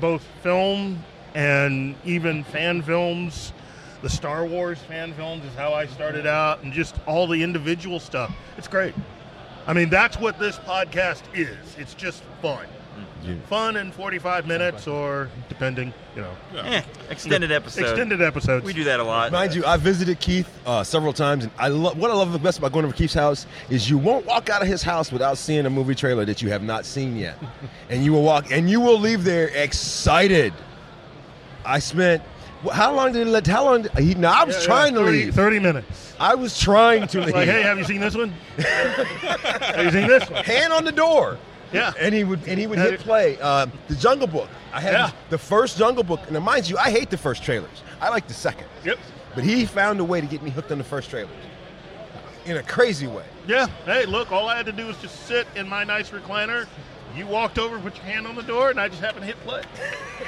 both film and even fan films. The Star Wars fan films is how I started out, and just all the individual stuff. It's great. I mean, that's what this podcast is. It's just fun. Fun in 45 minutes, or depending, you know, Eh, extended episode. extended episodes. We do that a lot. Mind you, I visited Keith uh, several times, and I love what I love the best about going over Keith's house is you won't walk out of his house without seeing a movie trailer that you have not seen yet, and you will walk and you will leave there excited. I spent wh- how long did it let? How long? He, no, I was Yeah, yeah, trying to 30 leave. 30 minutes. I was trying to leave. Like, hey, have you seen this one? have you seen this one? Hand on the door. Yeah. And he would and he would hit play. Uh, the Jungle Book. I had Yeah. the first Jungle Book, and mind you, I hate the first trailers. I like the second. Yep. But he found a way to get me hooked on the first trailer in a crazy way. Yeah. Hey, look, all I had to do was just sit in my nice recliner. You walked over, put your hand on the door, and I just happened to hit play.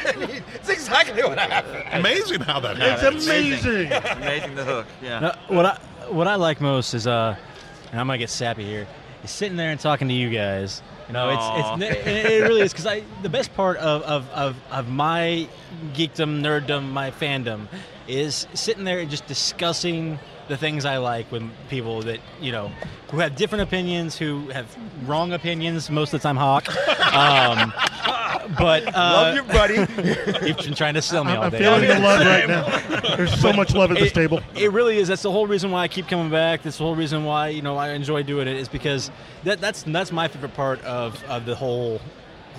it's exactly what happened. Amazing how that happened. It's happens. amazing. Amazing the hook. Yeah. No, what I what I like most is uh, and I'm gonna get sappy here, is sitting there and talking to you guys. You know, Aw. it's it's it, it really is because I the best part of, of, of, of my geekdom, nerddom, my fandom is sitting there and just discussing the things I like with people that you know who have different opinions, who have wrong opinions most of the time. Hawk, um, but uh, Love you, buddy. you've been trying to sell me all I'm day. feeling the love right now. There's so much love at this it, table. It really is. That's the whole reason why I keep coming back. That's the whole reason why you know I enjoy doing it is because that, that's that's my favorite part of, of the whole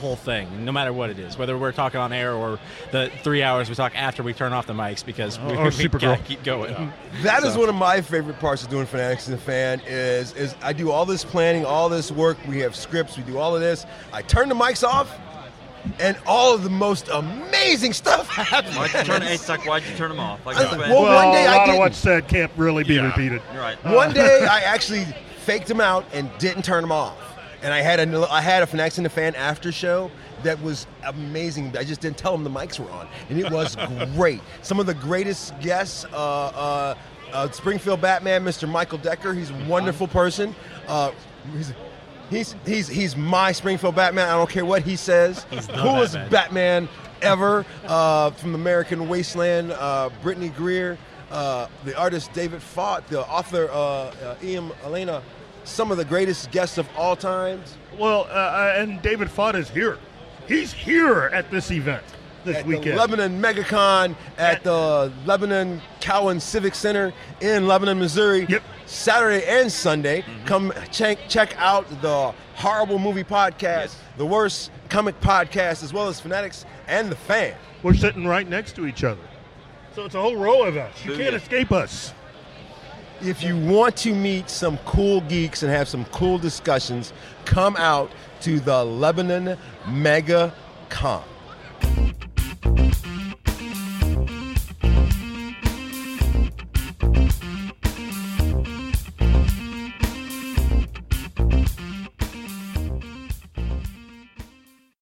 whole thing. No matter what it is, whether we're talking on air or the three hours we talk after we turn off the mics because we, Or we Supergirl. gotta keep going. That is So- one of my favorite parts of doing Fanatics and the Fan is is I do all this planning, all this work. We have scripts, we do all of this. I turn the mics off, and all of the most amazing stuff happens. Why'd you turn? It's like why'd you turn them off? Like, Uh, explain. well, Well, one day a I lot of didn't. what's said can't really be Yeah. repeated. You're right. One day I actually faked them out and didn't turn them off. And I had a I had a Fanatics and the Fan after show that was amazing. I just didn't tell them the mics were on, and it was great. Some of the greatest guests. Uh, uh, uh, Springfield Batman, Mr. Michael Decker. He's a wonderful person. Uh, he's, he's he's he's my Springfield Batman. I don't care what he says. Coolest Batman. Batman ever uh, from American Wasteland. Uh, Brittany Greer, uh, the artist David Fott, the author uh, uh, Ian Elena. Some of the greatest guests of all times. Well, uh, uh, and David Fott is here. He's here at this event this at weekend. the Lebanon MegaCon at the Lebanon Cowan Civic Center in Lebanon, Missouri. Yep. Saturday and Sunday. Come check check out the Horrible Movie Podcast, the Worst Comic Podcast, as well as Fanatics and the Fan. We're sitting right next to each other. So it's a whole row of us. You can't escape us if you want to meet some cool geeks and have some cool discussions, come out to the Lebanon Mega Con.